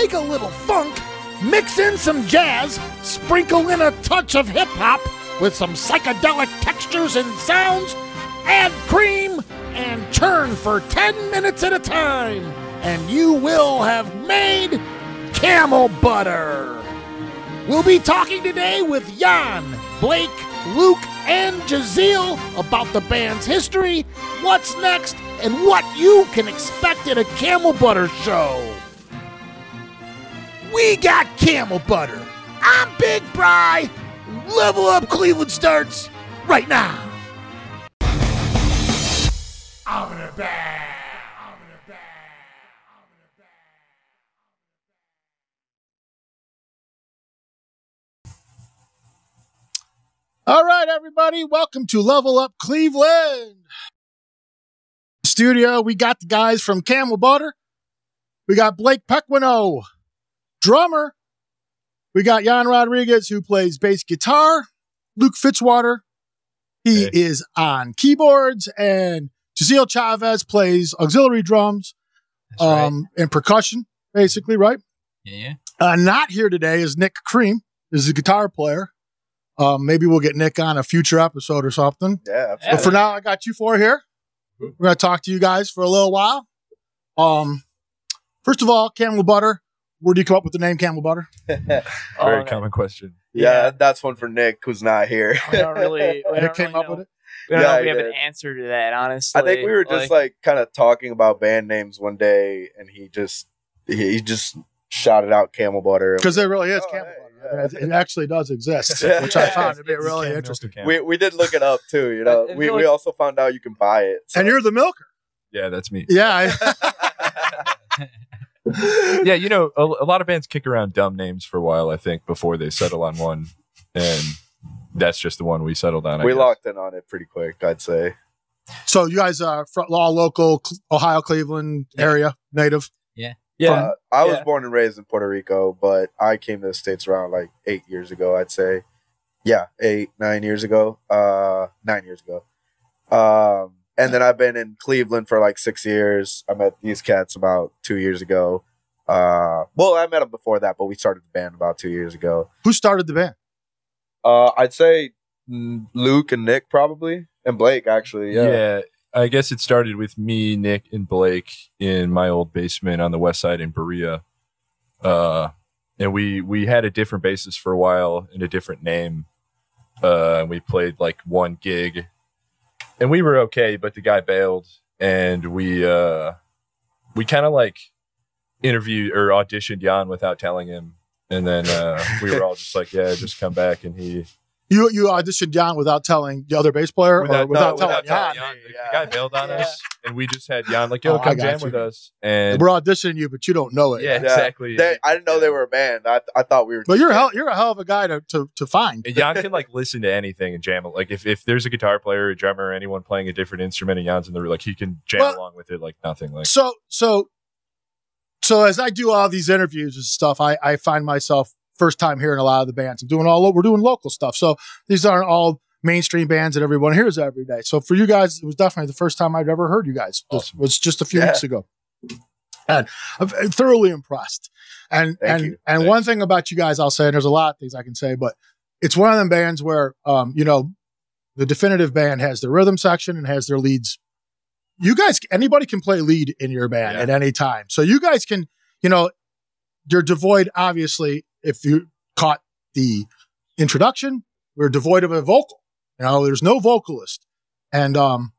take a little funk, mix in some jazz, sprinkle in a touch of hip hop with some psychedelic textures and sounds, add cream, and churn for 10 minutes at a time, and you will have made camel butter. We'll be talking today with Yan, Blake, Luke, and Jeziel about the band's history, what's next, and what you can expect at a camel butter show. We got camel butter. I'm Big Bri. Level up Cleveland starts right now. I'm in a bag. All right, everybody, welcome to Level Up Cleveland. Studio, we got the guys from Camel Butter. We got Blake Pequeno, drummer. We got Yan Rodriguez, who plays bass guitar. Luke Fitzwater, he Hey. is on keyboards, and Jeziel Chavez plays auxiliary drums That's right. um, and percussion, basically, right? Yeah, yeah. Uh, not here today is Nick Cream. Is a guitar player. Um, maybe we'll get Nick on a future episode or something. Yeah, Yeah. But for now, I got you four here. We're going to talk to you guys for a little while. Um, first of all, Camel Butter. Where do you come up with the name Camel Butter? Very Oh, common question. yeah, Yeah. that's one for Nick, who's not here. We don't really. We Nick don't came really up know. with it. We don't Yeah, know if we he have an answer to that. Honestly, I think we were just like, kind of talking about band names one day, and he just he, he just shouted out Camel Butter. Because there really is Oh, Camel hey, Butter. yeah. It- It actually does exist, which I found to be really camel interesting. we we did look it up too. You know, I- I we, we also found out you can buy it. so- And you're the milker. yeah, that's me. Yeah. I- yeah, you know, a, a lot of bands kick around dumb names for a while, I think, before they settle on one. And that's just the one we settled on. I we guess. locked in on it pretty quick, I'd say. so you guys are from all local Ohio, Cleveland area native. Yeah. Uh, I was Yeah. born and raised in Puerto Rico, but I came to the states around like eight years ago. I'd say, yeah, eight nine years ago. Uh, nine years ago. Um, and then I've been in Cleveland for like six years. I met these cats about two years ago. Uh, well, I met them before that, but we started the band about two years ago. Who started the band? Uh, I'd say Luke and Nick probably, and Blake actually. yeah. Yeah, I guess it started with me, Nick, and Blake in my old basement on the west side in Berea. Uh, and we we had a different basis for a while and a different name. Uh, and we played like one gig, and we were okay, but the guy bailed, and we uh, we kind of like interviewed or auditioned Yan without telling him, and then uh, we were all just like, yeah, just come back, and he You you auditioned John without telling the other bass player or Without- without no, telling without Yan? telling the, the yeah. guy bailed on Yeah. us, and we just had Yan like, Oh, "Yo, I come jam you. with us." And We're auditioning you, but you don't know it. yeah, yet. exactly. They, I didn't know they were a band. I, I thought we were. But you're a hell, you're a hell of a guy to to, to find. And Yan can like listen to anything and jam it. Like if, if there's a guitar player, a drummer, or anyone playing a different instrument, and Yan's in the room, like he can jam Well- along with it like nothing. Like So so so as I do all these interviews and stuff, I I find myself first time hearing a lot of the bands. I'm doing all we're doing local stuff. So these aren't all mainstream bands that everyone hears every day. So for you guys, it was definitely the first time I'd ever heard you guys. This Awesome. was just a few Yeah. weeks ago. And I'm thoroughly impressed. And Thank and you. and one thing about you guys, I'll say, and there's a lot of things I can say, but it's one of them bands where um, you know, the definitive band has their rhythm section and has their leads. You guys, anybody can play lead in your band Yeah. at any time. So you guys can, you know, you're devoid, obviously, if you caught the introduction, we're devoid of a vocal. You know, there's no vocalist. And um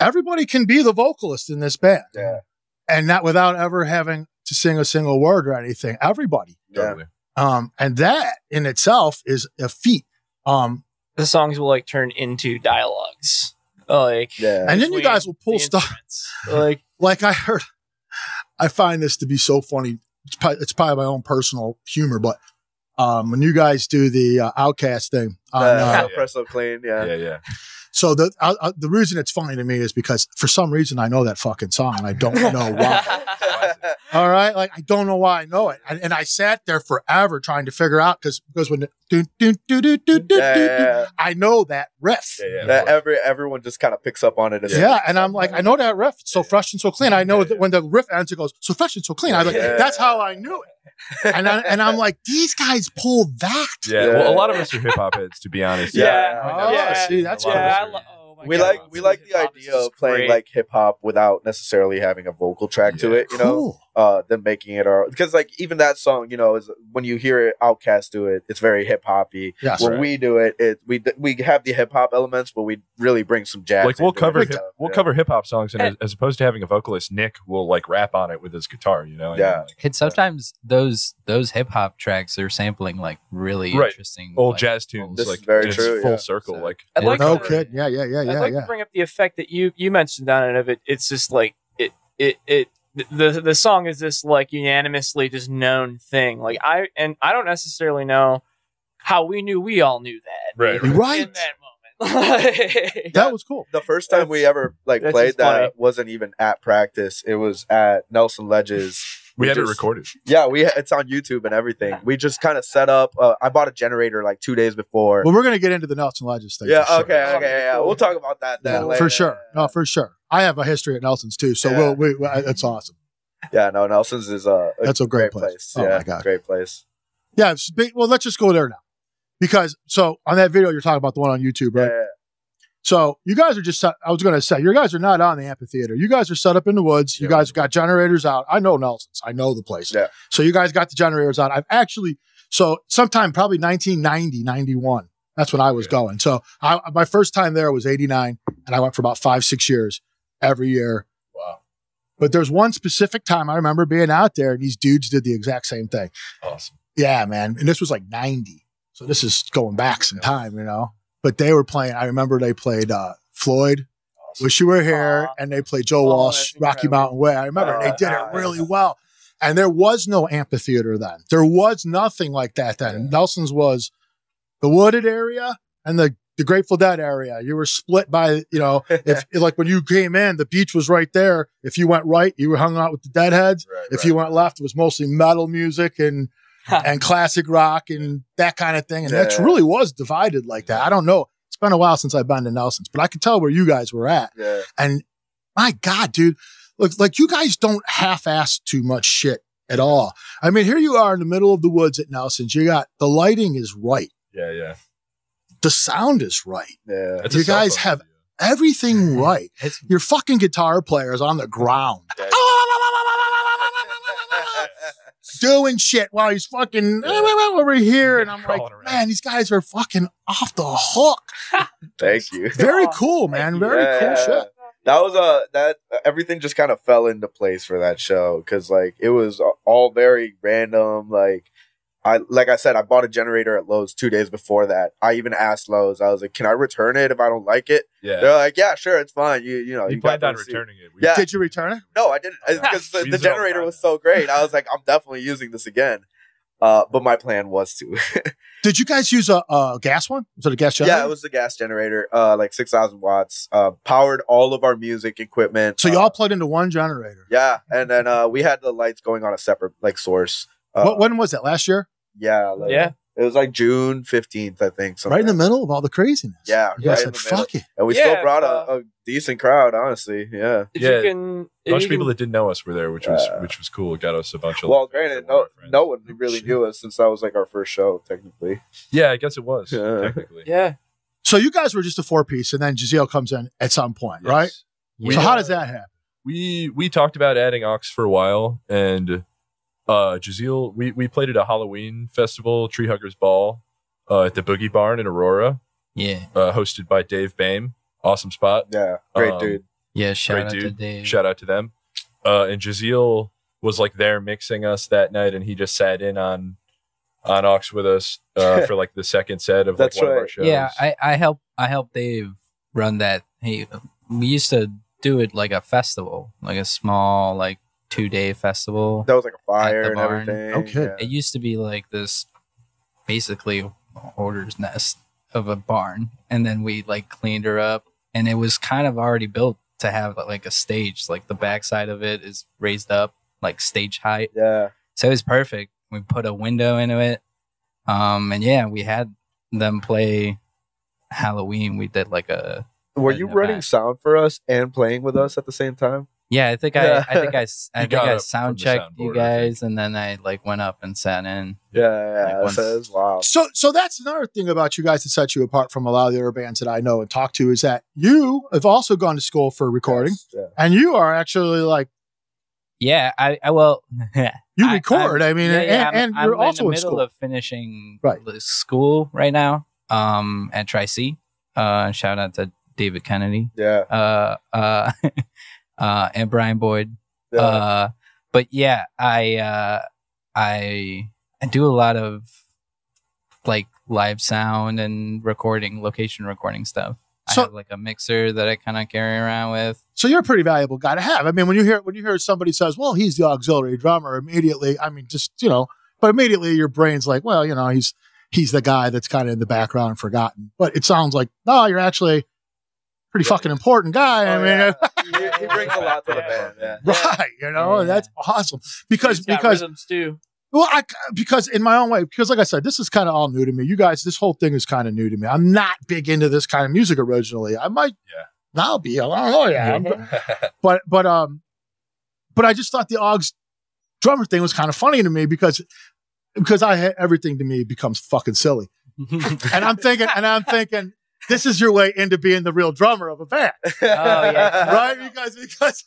everybody can be the vocalist in this band. Yeah. And not without ever having to sing a single word or anything. Everybody. Yeah. totally. Um, and that in itself is a feat. Um, the songs will like turn into dialogues. Like Yeah. and then you guys will pull the stuff. Like like I heard. I find this to be so funny. It's probably, it's probably my own personal humor, but um, when you guys do the uh, OutKast thing, on, Uh, uh, Press so clean. Yeah. Yeah, yeah. so the uh, uh, the reason it's funny to me is because for some reason I know that fucking song and I don't know why. All right, like I don't know why I know it, and, and I sat there forever trying to figure out because because when the, do, do, do, do, do, do, Yeah, do, yeah, yeah. I know that riff. Yeah, yeah. that every everyone just kind of picks up on it. as Yeah, soon as and I'm like, I know that riff. It's so fresh and so clean. I know Yeah, that yeah. when the riff ends, it goes so fresh and so clean. I'm like, Yeah. that's how I knew it. And I, and I'm like, these guys pulled that. Yeah, Yeah. well, a lot of us are hip hop heads, to be honest. Yeah. Oh, yeah, see, that's A lot of yeah. us I are- lo- oh we God, like we like the idea of playing great. like hip hop without necessarily having a vocal track to it. You know, Cool. Uh, than making it our because like even that song, you know, is when you hear it, OutKast do it, it's very hip hoppy. Yes. when Right. we do it, it we we have the hip hop elements, but we really bring some jazz. like we'll cover and hip, stuff. we'll Yeah. cover hip hop songs, and as, And- as opposed to having a vocalist, Nick will like rap on it with his guitar. You know? And, Yeah. like, And sometimes those those hip hop tracks are sampling like really Right. interesting old like, jazz tunes. This is like very true, Full yeah. circle. So- Like I'd like no to- kid. Yeah, yeah, yeah, I'd yeah, like yeah. to bring up the effect that you you mentioned on it of it. It's just like it it it the the song is this like unanimously just known thing. Like I and I don't necessarily know how we knew we all knew that. Right. in Right. that moment. That was cool. the first time we ever like played just funny. that wasn't even at practice. It was at Nelson Ledges. We had it just- recorded. Yeah, we it's on YouTube and everything. We just kind of set up. Uh, I bought a generator like two days before. Well, we're gonna get into the Nelson Ledges thing. yeah, for sure. okay, okay, yeah, yeah. We'll talk about that then. Yeah, later. for sure. No, for sure. I have a history at Nelson's too, so Yeah. we'll, we, we, that's awesome. Yeah, no, Nelson's is a, a That's a great great place. place. Oh yeah, my God. great place. Yeah. Big, well, let's just go there now, because so on that video you're talking about the one on YouTube, right? Yeah, So you guys are just. set- I was going to say you guys are not on the amphitheater. You guys are set up in the woods. You Yeah. guys got generators out. I know Nelson's. I know the place. Yeah. So you guys got the generators out. I've actually. So sometime probably 1990, 91. That's when I was Yeah. going. So I, my first time there was 89, and I went for about five, six years every year. Wow. But there's one specific time I remember being out there, and these dudes did the exact same thing. Awesome. Yeah, man. And this was like 90. So this is going back some time, you know. But they were playing, I remember they played uh Floyd, Awesome. Wish You Were Here, Aw. and they played Joe Oh, Walsh, Rocky incredible. Mountain Way. I remember Oh, they did it nice. really well. And there was no amphitheater then. There was nothing like that then. Yeah. Nelson's was the wooded area and the the Grateful Dead area. You were split by, you know, if like when you came in, the beach was right there. If you went right, you were hung out with the Deadheads Right, if right. you went left, it was mostly metal music and and classic rock and that kind of thing. And that really was divided like that. I don't know. It's been a while since I've been to Nelson's, but I can tell where you guys were at. yeah. And my God, dude, look, like you guys don't half-ass too much shit at all. I mean, here you are in the middle of the woods at Nelson's. You got the lighting is right, Yeah, yeah. the sound is right, yeah. That's You guys have- everything mm-hmm. right. It's- Your fucking guitar player is on the ground. Yeah. Doing shit while he's fucking Yeah. over here. And I'm like, around. man, these guys are fucking off the hook. Thank you. Very Aw, cool, man. Very Yeah. cool shit. That was a that uh, everything just kind of fell into place for that show because like it was all very random. Like I like I said, I bought a generator at Lowe's two days before that. I even asked Lowe's, I was like, "Can I return it if I don't like it?" Yeah. They're like, "Yeah, sure, it's fine." You you know you you planned on returning it. We- Yeah. Did you return it? No, I didn't because the, the use it all the generator was so great. I was like, I'm definitely using this again. Uh, but my plan was to. Did you guys use a, a gas one? Was it a gas generator? yeah, it was the gas generator, uh, like six thousand watts, uh, powered all of our music equipment. so uh, y'all plugged into one generator. Yeah, and then uh, we had the lights going on a separate like source. Uh, what, when was that? Last year? Yeah, like, Yeah. It was like June fifteenth, I think. Right in the middle of all the craziness. Yeah, You guys right said, fuck it. and we Yeah, still brought uh, a, a decent crowd, honestly. Yeah. If Yeah. you can, a bunch of people that didn't know us were there, which was Yeah. which was cool. It got us a bunch of. Well, like, granted, no, no one really Shit. knew us since that was like our first show, technically. Yeah, I guess it was Yeah. technically. yeah, So you guys were just a four piece, and then Jeziel comes in at some point, Yes. right? We, so how uh, does that happen? we we talked about adding aux for a while, and uh, Jeziel, we we played at a Halloween festival, Tree Huggers Ball, uh, at the Boogie Barn in Aurora, Yeah. uh, hosted by Dave Bame. Awesome spot. Yeah, great Um, dude. Yeah. Shout Great out to dude. Dave. Shout out to them. Uh, and Jeziel was like there mixing us that night, and he just sat in on on aux with us uh, for like the second set of like That's one of our shows. Yeah, I, I help I help Dave run that. He we used to do it like a festival, like a small like two day festival. That was like a fire and barn. everything. Okay. Yeah. It used to be like this, basically hoarder's nest of a barn, and then we like cleaned her up, and it was kind of already built to have like a stage. Like the backside of it is raised up, like stage height. Yeah. So it was perfect. We put a window into it. Um, and yeah, we had them play Halloween we did like a Were you running back. sound for us and playing with us at the same time? Yeah. I think I I think I s- I You think I sound checked you soundboard, I think. guys, and then I like went up and sat in. Yeah, yeah, Like once- So wow. So, so that's another thing about you guys that sets you apart from a lot of the other bands that I know and talk to is that you have also gone to school for recording, Yeah. and you are actually like Yeah, I, I well, you record. I, mean, yeah, and, yeah, I'm, and I'm you're also in in, the middle school. of finishing Right. school right now. Um, at Tri C. Uh, shout out to David Kennedy. Yeah. Uh, uh, uh, and Brian Boyd. yeah. Uh, but yeah, I uh, I I do a lot of like live sound and recording, location recording stuff. So- I have like a mixer that I kind of carry around with. so you're a pretty valuable guy to have. I mean, when you hear when you hear somebody says, "Well, he's the auxiliary drummer," immediately, I mean, just you know, but immediately your brain's like, "Well, you know, he's he's the guy that's kind of in the background and forgotten." But it sounds like, no, you're actually pretty fucking important guy. I Oh, mean, yeah. he, he brings a lot to the band. Yeah. right? You know, Yeah. that's awesome because He's got because too. Well, I because in my own way, because like I said, this is kind of all new to me. You guys, this whole thing is kind of new to me. I'm not big into this kind of music originally. I might Yeah. now be. I don't know. Yeah, but but um, but I just thought the aux drummer thing was kind of funny to me because because I had everything to me becomes fucking silly, and I'm thinking and I'm thinking this is your way into being the real drummer of a band, yeah. right? Because because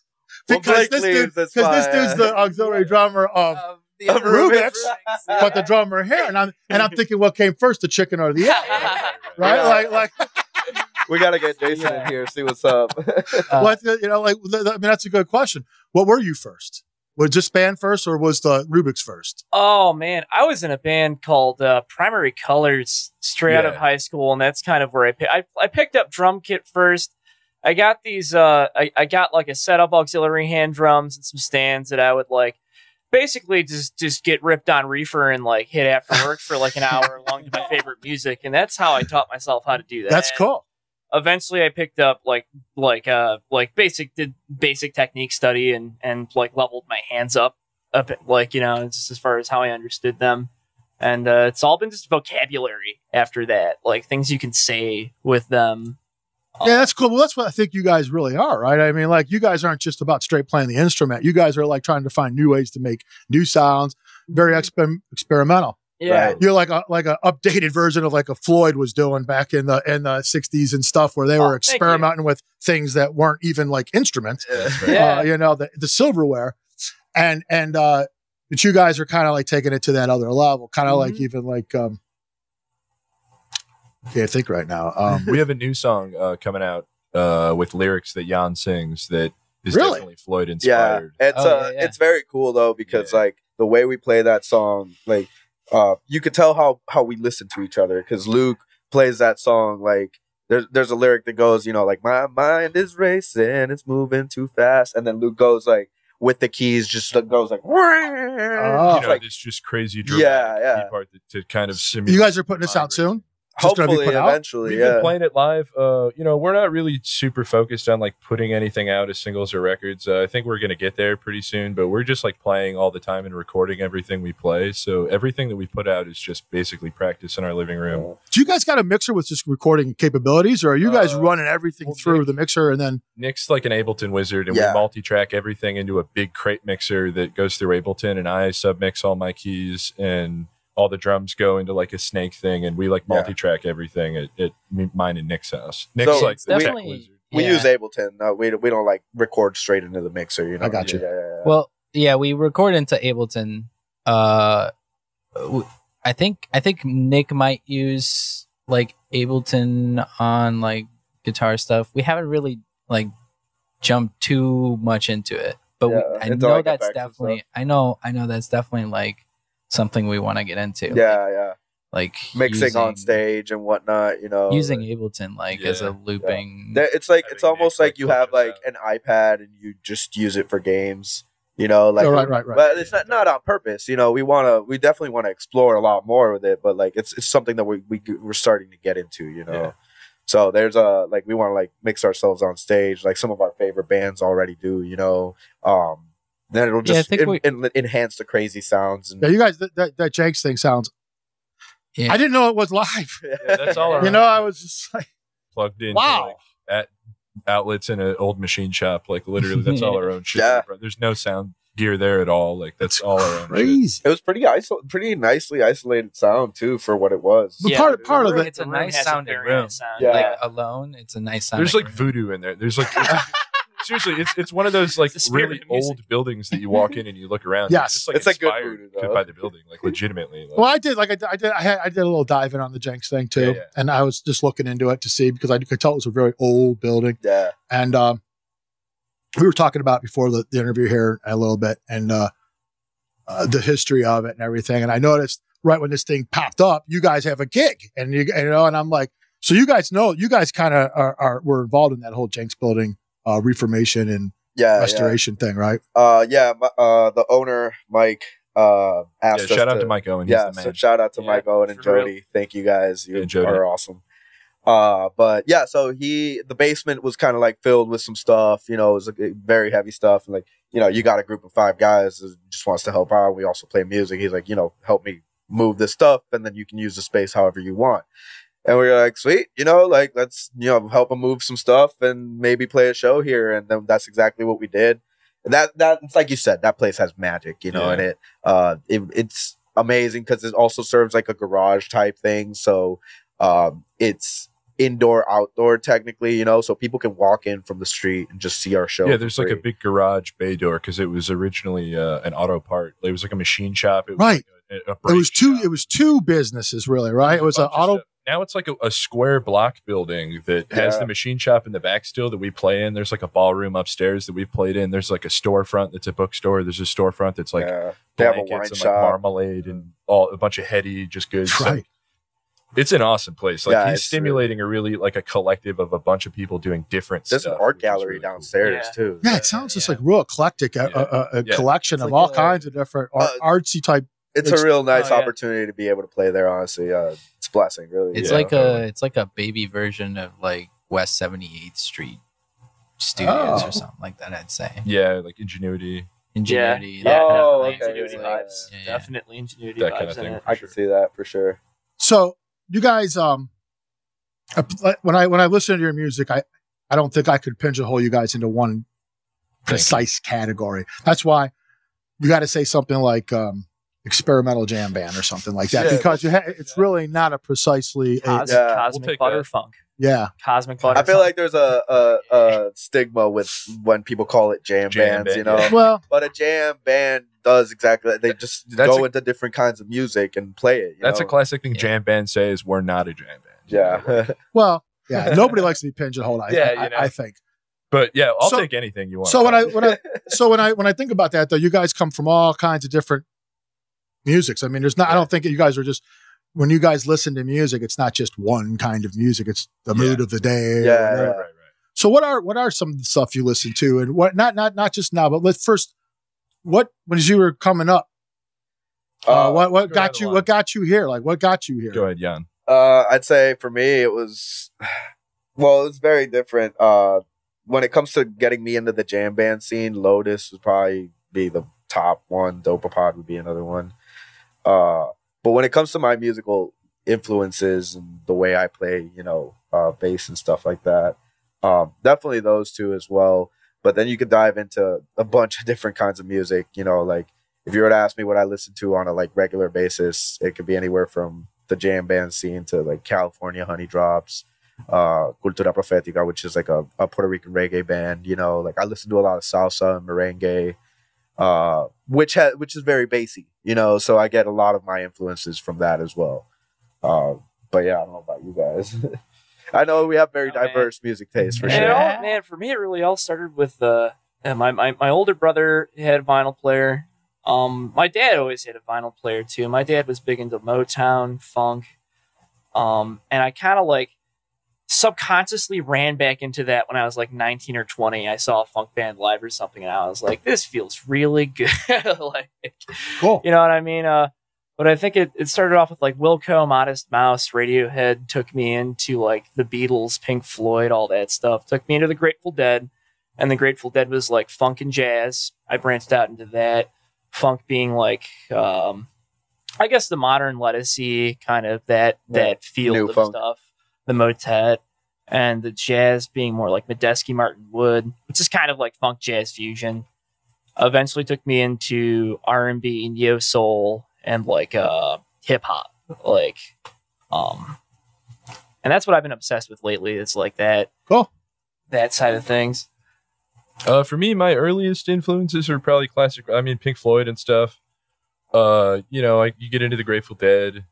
Well, because Blake this dude that's because this dude's the auxiliary drummer of the Of Rubik's, Rubik's. but the drummer here, and I'm and I'm thinking, what came first, the chicken or the egg, right? Yeah. Like like we gotta get Jason in here, see what's up. Uh, what you know, like th- th- I mean, that's a good question. What were you first? Was this band first, or was the Rubik's first? Oh man, I was in a band called uh, Primary Colors straight out of high school, and that's kind of where I I, I picked up drum kit first. I got these. Uh, I, I got like a set of auxiliary hand drums and some stands that I would like. Basically, just just get ripped on reefer and like hit after work for like an hour along to my favorite music, and that's how I taught myself how to do that. That's cool. Eventually I picked up like like uh like basic did basic technique study and and like leveled my hands up up like you know just as far as how I understood them and uh, it's all been just vocabulary after that like things you can say with them Yeah, that's cool. Well, that's what I think you guys really are, right? I mean, like you guys aren't just about straight playing the instrument. You guys are like trying to find new ways to make new sounds, very exper- experimental. Yeah Right. You're like a like an updated version of like a Floyd was doing back in the in the '60s and stuff, where they Oh, were experimenting with things that weren't even like instruments. Yeah. uh, you know, the, the silverware. And, and, uh, but you guys are kind of like taking it to that other level, kind of like Mhm. even like, um, can't think right now. Um, we have a new song uh, coming out uh, with lyrics that Yan sings that is Really? definitely Floyd inspired. yeah, it's Oh, uh, yeah, yeah. it's very cool though because Yeah. like the way we play that song, like uh, you could tell how how we listen to each other because Luke plays that song like. There's, there's a lyric that goes, you know, like my mind is racing, it's moving too fast, and then Luke goes like with the keys, just goes like, Oh. you know, like this just crazy Yeah, dramatic yeah. key part that, to kind of simulate. you guys are putting this out soon? Just be hopefully put out? eventually, We've yeah. been playing it live. Uh, you know, we're not really super focused on like putting anything out as singles or records. Uh, I think we're gonna get there pretty soon, but we're just like playing all the time and recording everything we play. So everything that we put out is just basically practice in our living room. Do you guys got a mixer with just recording capabilities or are you guys Uh, running everything well, through Nick- the mixer and then, Nick's like an Ableton wizard, and Yeah. we multi-track everything into a big crate mixer that goes through Ableton, and I submix all my keys, and all the drums go into like a snake thing, and we like multi-track everything at, at mine and Nick's house. Nick's So like it's the tech definitely- wizard. We Yeah. use Ableton. No, we we don't like record straight into the mixer. You know. I got you. Yeah, yeah, yeah. Well, yeah, we record into Ableton. Uh, w- I think I think Nick might use like Ableton on like guitar stuff. We haven't really like jumped too much into it, but we, Yeah, I into, know like, that's effects and definitely. I know. I know that's definitely like something we want to get into. yeah, yeah. like Mixing on stage and whatnot. You know, using like- Ableton like as a looping. There- it's like it's almost like like, you have like out. an iPad and you just use it for games. You know, like Oh, right, right, right. But it's not not on purpose. You know, we want to we definitely want to explore a lot more with it. But like it's it's something that we we we're starting to get into. You know. Yeah. So there's a like we want to like mix ourselves on stage like some of our favorite bands already do, you know. Um then it'll just think en- we- en- enhance the crazy sounds and yeah, you guys, that, that, that Jenks thing sounds, Yeah. I didn't know it was live. Yeah, that's all. You know, I was just like, plugged in. Wow. Like, at outlets in an old machine shop. Like literally, that's all our own shit. Yeah. There's no sound gear there at all. Like that's all our own. shit. It was pretty isol- pretty nicely isolated sound too for what it was. But Yeah, part the part of it, It's a nice has sounding room. sound. Yeah. Like alone, it's a nice sound. There's like voodoo in there. There's like it's- seriously, it's it's one of those like It's the spirit really old buildings that you walk in and you look around. Yes. it's, just, like, It's like good inspired voodoo, though. by the building, like legitimately. Like, Well, I did like I did I did, I, had, I did a little dive in on the Jenks thing too, Yeah, yeah. and I was just looking into it to see because I could tell it was a very old building, Yeah, and um, we were talking about before the, the interview here a little bit and uh, uh, the history of it and everything, and I noticed right when this thing popped up, you guys have a gig, and you, and, you know, and I'm like, so you guys know, you guys kind of are, are were involved in that whole Jenks building uh, reformation and yeah, yeah. restoration thing, right? Uh, yeah. Uh, the owner Mike uh yeah, asked us shout out to, to Mike Owen. He's yeah, the man. so shout out to Yeah, Mike Owen and for real. Jody. Thank you guys. You yeah, are awesome. Uh, but yeah, so he the basement was kind of like filled with some stuff. You know, it was like very heavy stuff. And like, you know, you got a group of five guys who just wants to help out. We also play music. He's like, you know, help me move this stuff, and then you can use the space however you want. And we were like, sweet, you know, like let's you know help him move some stuff and maybe play a show here. And then that's exactly what we did. And that that it's like you said, that place has magic, you know, Yeah. and it uh it, it's amazing because it also serves like a garage type thing. So um it's indoor outdoor technically, you know, so people can walk in from the street and just see our show. yeah, there's like a big garage bay door because it was originally uh, an auto part. It was like a machine shop. It was Right. like a, a It was two. shop. It was two businesses, really, right? It was an bunch of auto. stuff. Now it's like a, a square block building that has the machine shop in the back still that we play in. There's like a ballroom upstairs that we've played in. There's like a storefront that's a bookstore. There's a storefront that's like yeah. they have a blankets wine and like shop. marmalade and all a bunch of heady just goods. Right. Like, it's an awesome place. Like Yeah, he's it's stimulating a really like a collective of a bunch of people doing different stuff There's stuff. an art gallery really cool. downstairs Yeah. too. Yeah, it sounds just like real eclectic, a, Yeah. a, a, a Yeah. collection It's of like all a- kinds of different art, uh, artsy type. It's It's- a real nice Oh, yeah. opportunity to be able to play there. Honestly, uh, it's a blessing, really. It's Yeah, like a it's like a baby version of like West Seventy Eighth Street Studios Oh. or something like that. I'd say Yeah, like ingenuity. ingenuity. Yeah, Oh, definitely okay, ingenuity yeah, vibes. yeah, yeah. Definitely ingenuity That vibes kind of in thing. it. I can see that for sure. So you guys, um, when I when I listen to your music, I I don't think I could pigeonhole you guys into one precise category. That's why you got to say something like um, experimental jam band or something like that Yeah. because you ha- it's really not a precisely a, Yeah, cosmic we'll butter that. funk. yeah. Cosmic butter. I feel funk. like there's a, a, a stigma with when people call it jam, Jam bands, band, you know. yeah. Well, But a jam band does exactly that. They just go a- into different kinds of music and play it. you That's know? a classic thing Yeah. jam bands say is we're not a jam band. Yeah. well, yeah. Nobody likes to be pigeonholed. I, Yeah, I, you know. I think. But yeah, I'll So- take anything you want. So when I when I so when I when I think about that though, you guys come from all kinds of different musics. I mean, there's not. I don't think you guys are just when you guys listen to music, it's not just one kind of music. It's the Yeah. mood of the day. Yeah, right, right, right. So what are what are some of the stuff you listen to, and what not not not just now, but let's first what when you were coming up, uh, Uh, what what go got you what got you here? Like what got you here? Go ahead, Yan. Uh, I'd say for me, it was, well, it's very different. Uh, when it comes to getting me into the jam band scene, Lotus would probably be the top one. Dopapod would be another one. Uh, but when it comes to my musical influences and the way I play, you know, uh, bass and stuff like that, um, definitely those two as well. But then you could dive into a bunch of different kinds of music. You know, like if you were to ask me what I listen to on a like regular basis, it could be anywhere from the jam band scene to like California Honey Drops, uh, Cultura Profetica, which is like a, a Puerto Rican reggae band. You know, like I listen to a lot of salsa and merengue, uh, which ha- which is very bassy. You know, so I get a lot of my influences from that as well. Uh, but yeah, I don't know about you guys. I know we have very Oh, man. diverse music tastes for And sure. all, man, for me, it really all started with uh, uh, my, my my older brother had a vinyl player. Um, my dad always had a vinyl player too. My dad was big into Motown, funk, um, and I kind of like subconsciously ran back into that when I was like 19 or 20. I saw a funk band live or something, and I was like, "This feels really good." like, Cool. you know what I mean? Uh, but I think it, it started off with like Wilco, Modest Mouse, Radiohead took me into like the Beatles, Pink Floyd, all that stuff. Took me into the Grateful Dead, and the Grateful Dead was like funk and jazz. I branched out into that. Funk being like, um, I guess the modern lettucey kind of that Yeah. that field New of funk. stuff, the motet, and the jazz being more like Medeski Martin Wood, which is kind of like funk jazz fusion. Eventually took me into R and B, neo soul, and like uh hip hop, like um, and that's what I've been obsessed with lately. It's like that, Cool. that side of things. Uh, for me, my earliest influences are probably classic. I mean, Pink Floyd and stuff. Uh, you know, like you get into the Grateful Dead,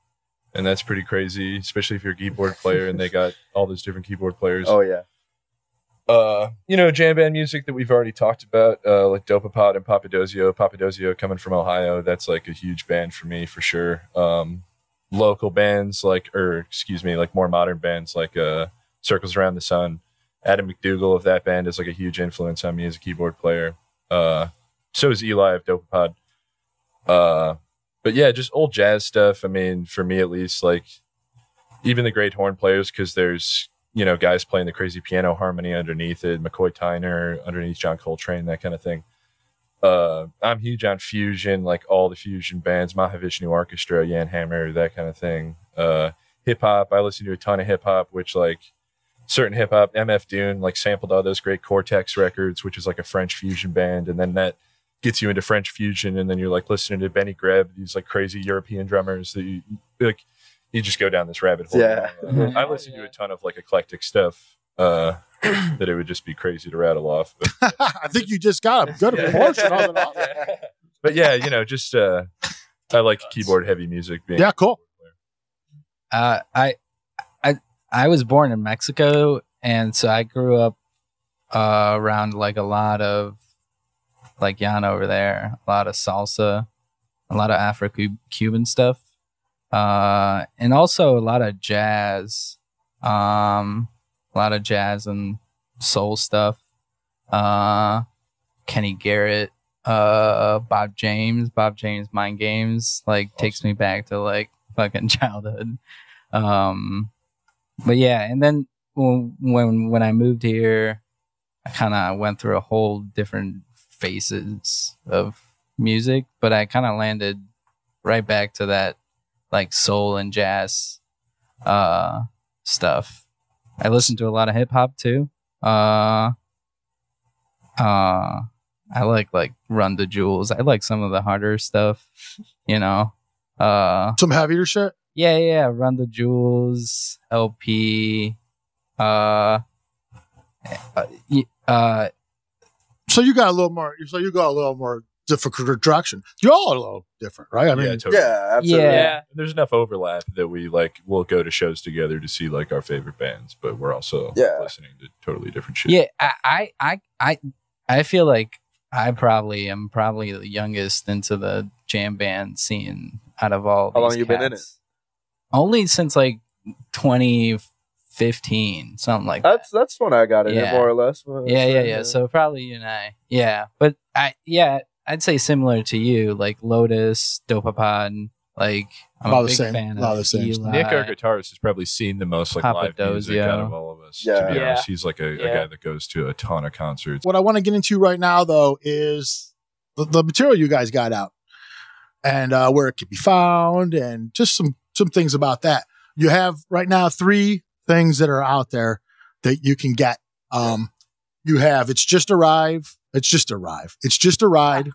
and that's pretty crazy, especially if you're a keyboard player and they got all those different keyboard players. Oh yeah. uh, you know, jam band music that we've already talked about, uh, like Dopapod and Papadosio. Papadosio coming from Ohio, that's like a huge band for me for sure. Um, local bands like, or excuse me, like more modern bands like uh, Circles Around the Sun. Adam McDougall of that band is like a huge influence on me as a keyboard player. Uh, so is Eli of Dopapod. Uh, but yeah, just old jazz stuff. I mean, for me at least, like even the great horn players, because there's you know guys playing the crazy piano harmony underneath it, McCoy Tyner underneath John Coltrane, that kind of thing. Uh, I'm huge on fusion, like all the fusion bands, Mahavishnu Orchestra, Jan Hammer, that kind of thing. Uh, hip hop, I listen to a ton of hip hop, which like certain hip hop, MF DOOM, like sampled all those great Cortex records, which is like a French fusion band, and then that gets you into French fusion, and then you're like listening to Benny Greb, these like crazy European drummers that you like. You just go down this rabbit hole. Yeah. Uh, I listen to a ton of like eclectic stuff uh, that it would just be crazy to rattle off. But, I think you just got a good portion of it. Off. but yeah, you know, just uh, I like keyboard heavy music. Being Yeah, cool. Uh, I, I, I was born in Mexico, and so I grew up uh, around like a lot of like Yan over there, a lot of salsa, a lot of Afro Cuban stuff, uh, and also a lot of jazz, um, a lot of jazz and soul stuff. Uh, Kenny Garrett, uh, Bob James, Bob James Mind Games, like takes me back to like fucking childhood. Um, but yeah, and then when when when I moved here, I kind of went through a whole different phases of music, but I kind of landed right back to that like soul and jazz uh stuff. I listened to a lot of hip hop too. Uh uh I like like Run the Jewels. I like some of the harder stuff, you know. Uh Some heavier shit. yeah, yeah, Run the Jewels, El-P, uh, uh, uh, So you got a little more. So you got a little more difficult direction. You're all a little different, right? I mean, yeah, totally. Yeah, absolutely. Yeah. There's enough overlap that we like. We'll go to shows together to see like our favorite bands, but we're also Yeah. listening to totally different shit. yeah. I, I, I, I, I feel like I probably am probably the youngest into the jam band scene out of all. How long these you been in cats. Only since like 2015, something like that. That's that's when I got in Yeah. it more or less. Yeah, yeah, yeah. So probably you and I. Yeah, but I, yeah, I'd say similar to you, like Lotus, Dopapod. Like I'm All a the big same, fan all of the same. Eli. Nick, our guitarist, has probably seen the most like live music out of all of us. Yeah. To be Yeah. honest, he's like a, a guy that goes to a ton of concerts. what I want to get into right now, though, is the, the material you guys got out and uh, where it can be found, and just some some things about that. You have right now three things that are out there that you can get. Um, you have it's just arrive, it's just arrive, it's just a ride,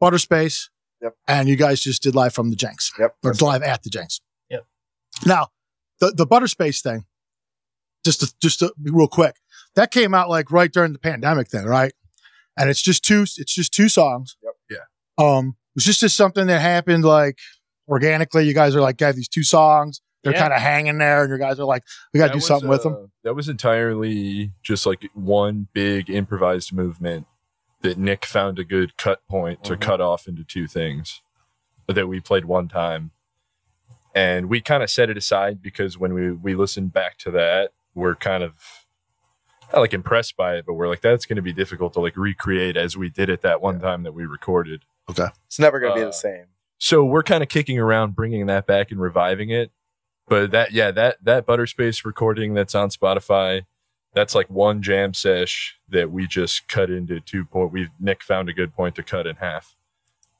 Butter Space, Yep. and you guys just did live from the Jenks Yep. or live at the Jenks. Yep. Now, the the Butter Space thing, just to, just to be real quick, that came out like right during the pandemic thing, right? And it's just two it's just two songs. Yep. Yeah. Um, was this just something that happened like organically? You guys are like, have these two songs. They're Yeah. kind of hanging there, and your guys are like, we got to That do was, something with them. uh, That was entirely just like one big improvised movement that Nick found a good cut point to Mhm. cut off into two things that we played one time. And we kind of set it aside because when we, we listened back to that, we're kind of not like impressed by it, but we're like, that's going to be difficult to like recreate as we did it that one time that we recorded. Okay. It's never gonna be Uh, the same. So we're kind of kicking around bringing that back and reviving it. But that yeah, that that Butterspace recording that's on Spotify, that's like one jam sesh that we just cut into two point. We Nick found a good point to cut in half.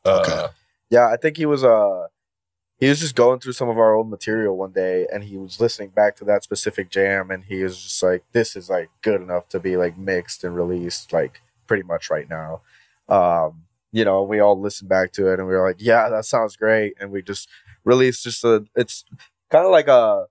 Uh, Okay. Yeah, I think he was uh he was just going through some of our old material one day and he was listening back to that specific jam and he was just like this is like good enough to be like mixed and released like pretty much right now um you know we all listened back to it and we were like yeah that sounds great and we just released just a it's kind of like a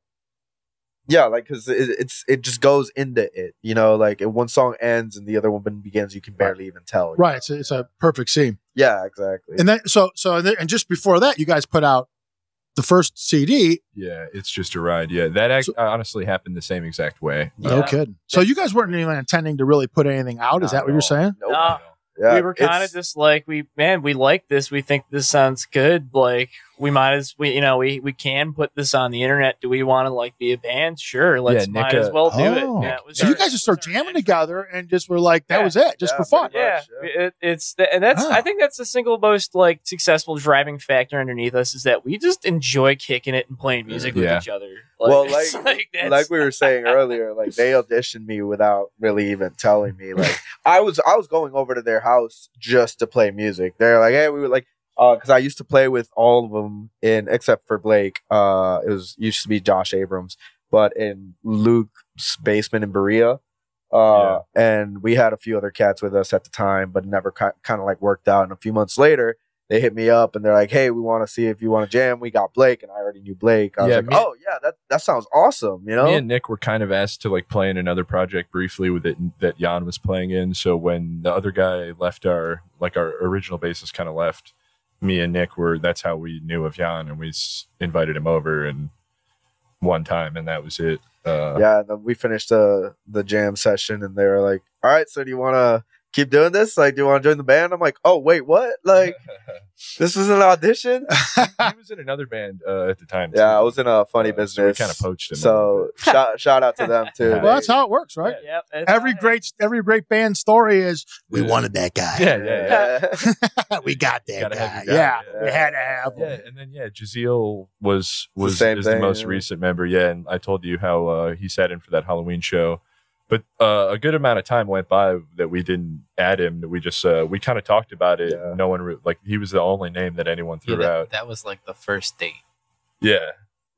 yeah like because it, it's it just goes into it you know like if one song ends and the other one begins you can barely even tell Right. It's a, it's a perfect scene. yeah exactly And then so so and then- and just before that, you guys put out the first CD. Yeah, it's just a ride. Yeah, that act- uh, honestly happened the same exact way. No Yeah. kidding. So you guys weren't even intending to really put anything out. Is Not that what you're saying? Nope. Nah. Yeah, we were kind of just like we man we like this we think this sounds good like we might as we you know we we can put this on the internet do we want to like be a band sure let's Yeah, might Nick, as uh, well do Oh. it Yeah, it So our- you guys just start it was our jamming natural- together and just were like, that Yeah. was it, just Yeah, for fun. yeah, much, yeah. It, it's and that's Ah. I think that's the single most like successful driving factor underneath us is that we just enjoy kicking it and playing music Yeah. with each other. Well, it's like- that's- like we were saying earlier, like they auditioned me without really even telling me. Like I was, I was going over to their house just to play music. They're like, hey, we were like, because I used to play with all of them in, except for Blake. Uh, it was used to be Josh Abrams, but in Luke's basement in Berea. Uh, and we had a few other cats with us at the time, but it never kind of like worked out. And a few months later, they hit me up and they're like, "Hey, we want to see if you want to jam." We got Blake, and I already knew Blake. I was Yeah, like, me- "Oh yeah, that that sounds awesome," you know. Me and Nick were kind of asked to like play in another project briefly with it that Yan was playing in. So when the other guy left our like our original bassist kind of left, me and Nick were that's how we knew of Yan and we invited him over and one time and that was it. Uh, yeah, we finished the the jam session, and they were like, "All right, so do you want to keep doing this? Like, do you want to join the band?" I'm like, "Oh wait, what? Like, this was an audition?" he was in another band uh, at the time. yeah, I was in a funny Uh, so we business. kinda poached him So shout shout out to them too. Well, Well, that's how it works, right? Yep, Every how it- great every great band story is we Yeah. wanted that guy. Yeah, yeah, yeah. we got that Gotta guy. have Yeah, we had to have Yeah, him. and then yeah, Jeziel was the was same is the most yeah. recent member. Yeah, and I told you how uh, he sat in for that Halloween show, but uh, a good amount of time went by that we didn't add him. That we just uh, we kind of talked about it. Yeah. No one re- like he was the only name that anyone Yeah, threw that, out. that was like the first date. Yeah,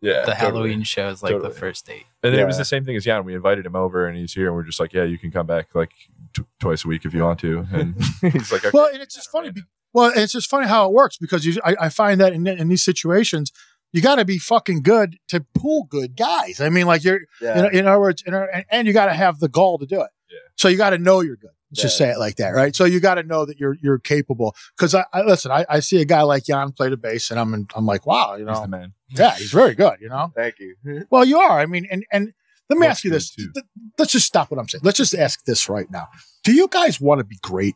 yeah. the totally. Halloween show is like Totally. the first date. And then it was the same thing as Jan. We invited him over, and he's here, and we're just like, yeah, you can come back like t- twice a week if you want to. And he's like, okay. Well, and it's just funny. be- Well, it's just funny how it works because you, I, I find that in, in these situations, you got to be fucking good to pull good guys. I mean, like you're, yeah. in, in other words, in, and, and you got to have the gall to do it. Yeah. So you got to know you're good. Let's just say it like that, right? So you got to know that you're you're capable. Because I, I listen, I, I see a guy like Yan play the bass, and I'm in, I'm like, wow, you he's know, the man. yeah, he's very good, you know. Thank you. Well, you are. I mean, and and let me Looks ask you this. too. Th- Let's just stop what I'm saying. Let's just ask this right now. Do you guys want to be great?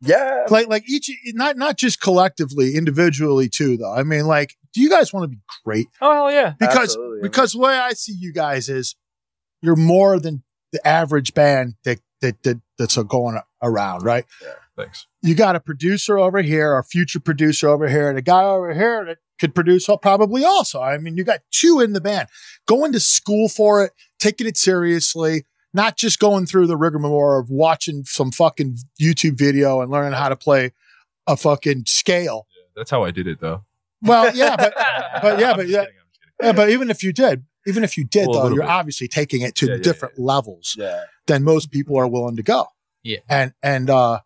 Yeah. Like like each not not just collectively, individually too though. I mean, like, do you guys want to be great? Oh hell yeah. Because Absolutely, because the way I see you guys is you're more than the average band that that, that that's going around, right? Yeah, thanks. You got a producer over here, a future producer over here, and a guy over here that could produce probably also. I mean, you got two in the band going to school for it, taking it seriously, not just going through the rigmarole of watching some fucking YouTube video and learning how to play a fucking scale. That's how I did it, though. Well, yeah, but but yeah, but yeah, kidding, I'm just kidding. yeah, but even if you did, even if you did Well, though, you're bit. obviously taking it to Yeah, yeah, different levels Yeah. than most people are willing to go. Yeah. And and uh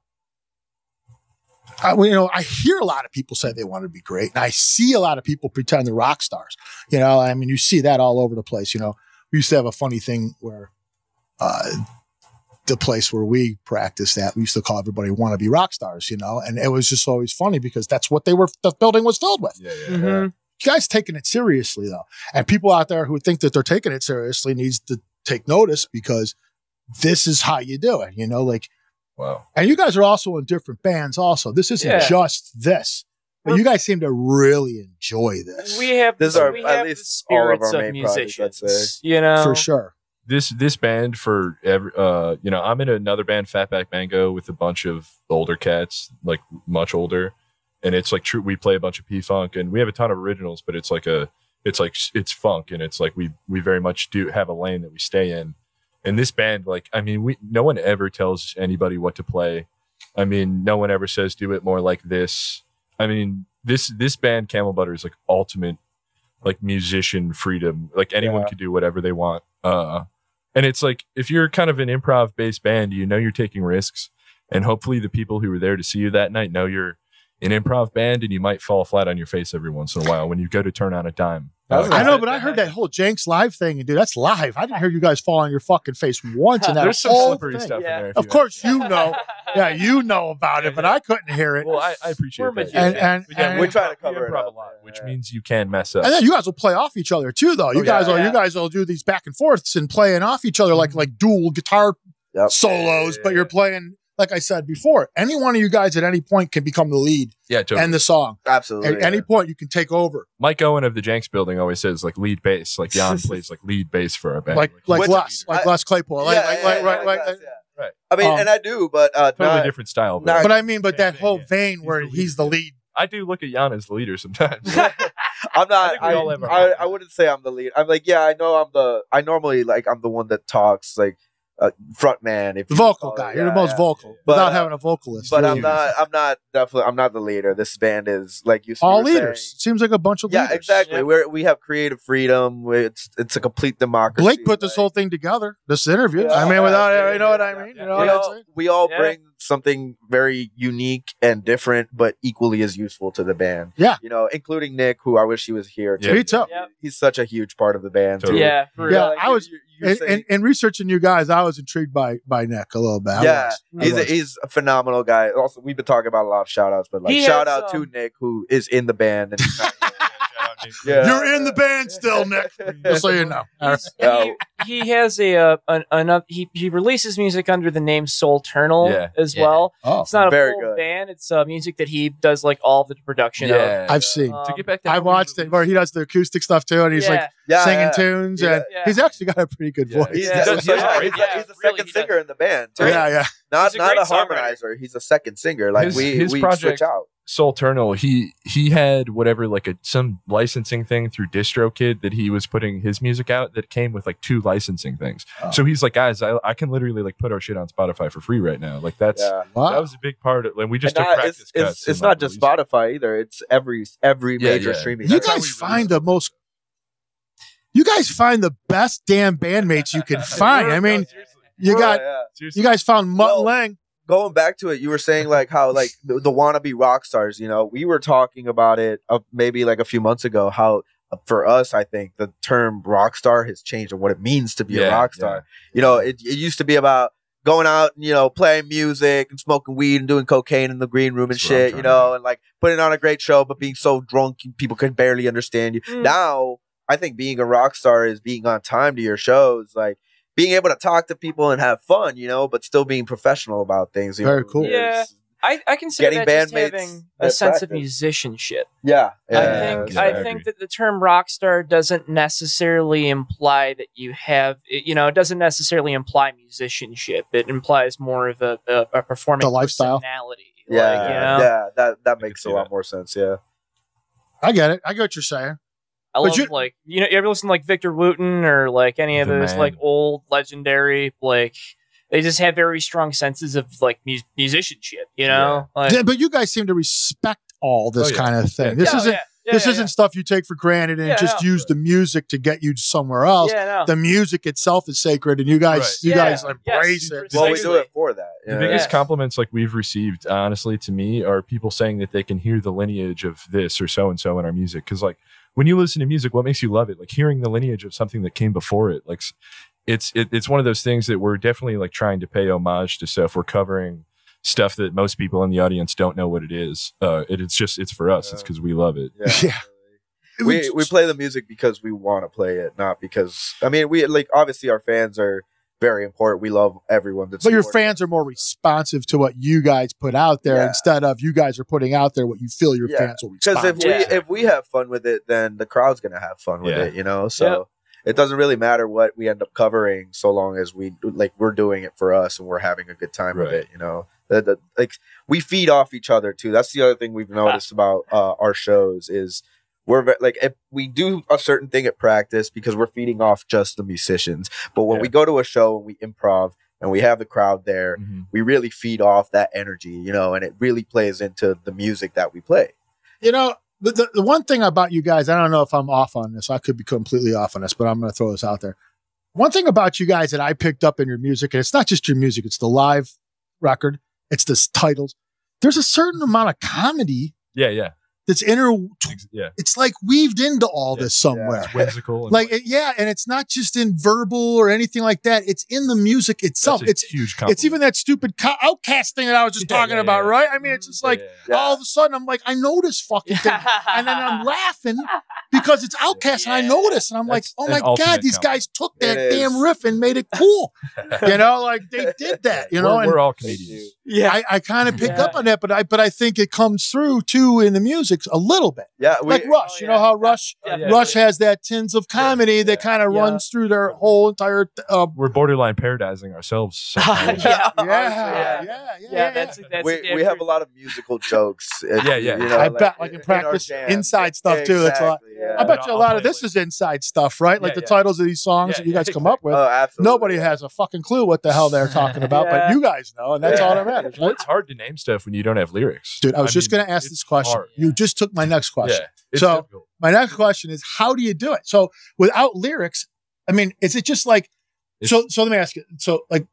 I, you know, I hear a lot of people say they want to be great, and I see a lot of people pretend they're rock stars. You know, I mean, you see that all over the place. You know, we used to have a funny thing where uh, the place where we practiced at, we used to call everybody want to be rock stars. You know, and it was just always funny because that's what they were. The building was filled with. Yeah, yeah. Mhm. You guys taking it seriously though, and people out there who think that they're taking it seriously needs to take notice because this is how you do it. You know, like Wow. and you guys are also in different bands, also. This isn't Yeah. just this, but you guys seem to really enjoy this We have This the, are we at have least the all of spirits our of, main projects, musicians. You know, for sure. This this band for every uh you know i'm in another band fatback mango with a bunch of older cats like much older and it's like true we play a bunch of p-funk and we have a ton of originals but it's like a it's like it's funk and it's like we we very much do have a lane that we stay in and this band like i mean we no one ever tells anybody what to play i mean no one ever says do it more like this i mean this this band camel butter is like ultimate like musician freedom. Like anyone Yeah. could do whatever they want. Uh, and it's like if you're kind of an improv based band, you know you're taking risks, and hopefully the people who were there to see you that night know you're an improv band, and you might fall flat on your face every once in a while when you go to turn on a dime. That's Uh, I know, but I heard that whole Jenks live thing, and dude, that's live. I didn't hear you guys fall on your fucking face once in that There's some whole slippery thing. stuff Yeah. in there. Of you- course, you know. Yeah, you know about it, but I couldn't hear it. Well, I, I appreciate We're that. magicians. And- and- yeah, and- we We try to cover it improv up. a lot, Yeah, which means you can mess up. And then you guys will play off each other too, though. You Oh, guys yeah. will, you guys will do these back and forths and playing off each other like like dual guitar Yep. solos, but you're playing. Like I said before, any one of you guys at any point can become the lead Yeah, totally. and the song. Absolutely. At any point, you can take over, Mike Owen of the Jenks building always says like lead bass. Like Yan plays like lead bass for our band. like like Which- Les, like I- Les Claypool, like Yeah, like yeah, like yeah, right, like right. us, yeah. Right. I mean, Um, and I do, but uh, totally not- different style. But not- But I mean, but Same that thing, whole yeah. vein He's where the lead. he's the lead. I do look at Yan as the leader sometimes. I'm not. think we I, all have our I. I wouldn't say I'm the lead. I'm like, yeah, I know I'm the. I normally like I'm the one that talks like uh, front man. If The vocal call it. guy. You're the most vocal But, without uh, having a vocalist. But You're I'm not. I'm not definitely. I'm not the leader. This band is like you. you all leaders. saying. Seems like a bunch of Yeah, leaders. exactly. Yep. We're we have creative freedom. It's it's a complete democracy. Blake put this whole thing together. This interview. Yeah. I mean, without Yeah, you know what I mean. yeah. You know we what I'm all, saying? we all Yeah. bring something very unique and different, but equally as useful to the band. Yeah. you know, including Nick, who I wish he was here. Yeah. Me too. Yep. He's such a huge part of the band. Totally. Yeah, for Yeah, real. I was- You- you- you're In, saying- in, in researching you guys, I was intrigued by by Nick a little bit. I yeah, was. I he's a, he's a phenomenal guy. Also, we've been talking about a lot of shout outs, but like He shout has, out um, to Nick who is in the band and he's not here. Yeah. You're in the band still, Nick. Just so you know. All right. He's- he, he has a uh, an, an he he releases music under the name Soul Turnal Yeah. as Yeah. well. Oh, It's not a Very full good. band. It's uh, music that he does like all the production of. Yeah. I've seen. Um, to get back to I how we watched it where he does the acoustic stuff too, and he's like yeah, yeah, singing yeah. tunes, Yeah. and Yeah. he's actually got a pretty good Yeah. voice. He's, Yeah. yeah, He does- so he does yeah, he's, he's the really, second he does. singer in the band. Too. yeah, yeah. Not a not a harmonizer. He's a second singer. Like we we switch out. Soul Turnal, he he had whatever like a some licensing thing through DistroKid that he was putting his music out that came with like two licensing things. Oh. So he's like, guys, I, I can literally like put our shit on Spotify for free right now. Like that's Yeah. that was a big part of like we just And took not- practice it's cuts. it's, it's not just released- Spotify either. It's every every Yeah, major yeah. streaming. You guys find the most. You guys find the best damn bandmates you can find. I mean, you Yeah, got yeah. you guys found Mutt Well, Lang. Going back to it, you were saying like how like the, the wannabe rock stars. You know, we were talking about it uh, maybe like a few months ago. How uh, for us, I think the term rock star has changed and what it means to be a rock star. You know, it, it used to be about going out and you know playing music and smoking weed and doing cocaine in the green room and That's shit. You know, and like putting on a great show, but being so drunk people could barely understand you. Mm. Now, I think being a rock star is being on time to your shows, like. Being able to talk to people and have fun, you know, but still being professional about things. you Very know, cool. Yeah. I, I consider Getting that just bandmates having a at sense of musicianship. Yeah, I think yeah, I, I think that the term rock star doesn't necessarily imply that you have you know it doesn't necessarily imply musicianship. It implies more of a a, a performing The lifestyle. personality. yeah, like, you know? yeah. That that makes a lot that. more sense. Yeah, I get it. I get what you're saying. I But love you- like you know you ever listen to like Victor Wooten or like any of The those man. like old legendary like they just have very strong senses of like mu- musicianship. You know, like, Yeah, but you guys seem to respect all this Oh, yeah. kind of thing. Yeah. This Yeah, isn't yeah, yeah, this yeah, isn't stuff you take for granted and Yeah, just no. use the music to get you somewhere else. Yeah, no. The music itself is sacred, and you guys Right. you Yeah, guys yes, embrace it. precisely. well, we do it for that. The biggest Yeah. compliments like we've received, honestly, to me, are people saying that they can hear the lineage of this or so and so in our music. Because like when you listen to music, what makes you love it? Like hearing the lineage of something that came before it. Like it's it, it's one of those things that we're definitely like trying to pay homage to stuff. We're covering stuff that most people in the audience don't know what it is. Uh, it, it's just it's for us. It's because we love it. Yeah. Yeah. we we play the music because we want to play it, not because I mean we like obviously our fans are very important. We love everyone that's but your fans are more responsive to what you guys put out there Yeah. instead of you guys are putting out there what you feel your Yeah. fans will because if to. we if we have fun with it, then the crowd's gonna have fun with Yeah. it, you know. So it doesn't really matter what we end up covering, so long as we like we're doing it for us and we're having a good time with it, you know. The, the, like we feed off each other too. That's the other thing we've noticed about uh, our shows is we're like if we do a certain thing at practice because we're feeding off just the musicians, but when Yeah. we go to a show and we improv and we have the crowd there, Mhm. we really feed off that energy, you know, and it really plays into the music that we play. you know, the, the, the one thing about you guys, I don't know if I'm off on this. I could be completely off on this, but I'm going to throw this out there. One thing about you guys that I picked up in your music, and it's not just your music, it's the live record, it's the titles. There's a certain amount of comedy Yeah, yeah, that's inter. Ex- yeah. It's like weaved into all Yeah. this somewhere. It's whimsical. Like it- yeah, and it's not just in verbal or anything like that. It's in the music that's itself. a It's huge. Compliment. it's even that stupid co- OutKast thing that I was just Yeah, talking yeah, about, yeah. right? I mean, it's just like Yeah, yeah, all of a sudden I'm like, I know this fucking thing. and then I'm laughing because it's OutKast and I know this. And I'm like, oh my ultimate God, these compliment. guys took that It damn is. riff and made it cool. you know, like they did that, you know, we're, and we're all canadians yeah. I, I kind of picked Yeah. up on that, but I but I think it comes through too in the music a little bit. Yeah, we, Like Rush, oh, you know how Rush Oh, yeah, Rush yeah. has that tins of comedy that yeah. kind of Yeah. runs through their whole entire uh, We're borderline paradising ourselves. sometimes. yeah. yeah, yeah. yeah, yeah, Yeah, that's that's we, we have a lot of musical jokes. if- Yeah, yeah. You know, I bet, like in in practice, inside stuff, too. It's a lot- yeah. I bet you a I'll lot of this is inside stuff, right? Like Yeah, the yeah. titles of these songs Yeah, that you yeah, guys come up with. Oh, absolutely. Nobody has a fucking clue what the hell they're talking about, but you guys know, and that's all that matters, Well, it's hard to name stuff when you don't have lyrics. Dude, I was just going to ask this question. hard. You just took my next question. Yeah, So- difficult. My next question is, how do you do it? So without lyrics, I mean, is it just like so? It's- So let me ask you. So like.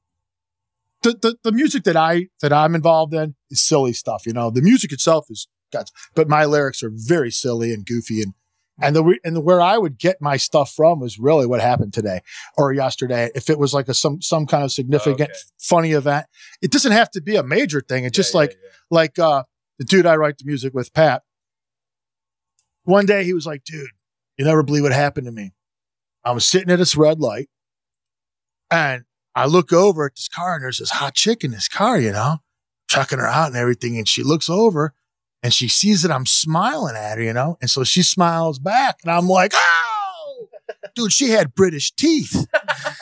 The, the, the music that I that I'm involved in is silly stuff, you know. The music itself is guts, but my lyrics are very silly and goofy and and the and the, where I would get my stuff from was really what happened today or yesterday. If it was like a some some kind of significant Okay. funny event, it doesn't have to be a major thing. It's Yeah, just yeah, like yeah. like uh the dude I write the music with, Pat. One day he was like, dude, you never believe what happened to me. I was sitting at this red light and I look over at this car and there's this hot chick in this car, you know, checking her out and everything. And she looks over and she sees that I'm smiling at her, you know, and so she smiles back and I'm like, oh, dude, she had British teeth.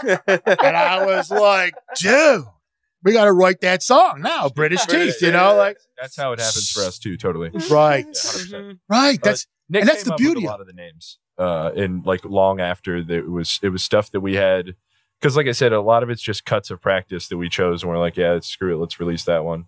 and I was like, dude, we got to write that song now, British teeth, you know, like, That's how it happens for us too. Totally. right, Yeah, 100%. Right. That's, Nick And that's the beauty a lot of the names. Uh, and like long after that it was it was stuff that we had because like I said, a lot of it's just cuts of practice that we chose and we're like, yeah, screw it, let's release that one.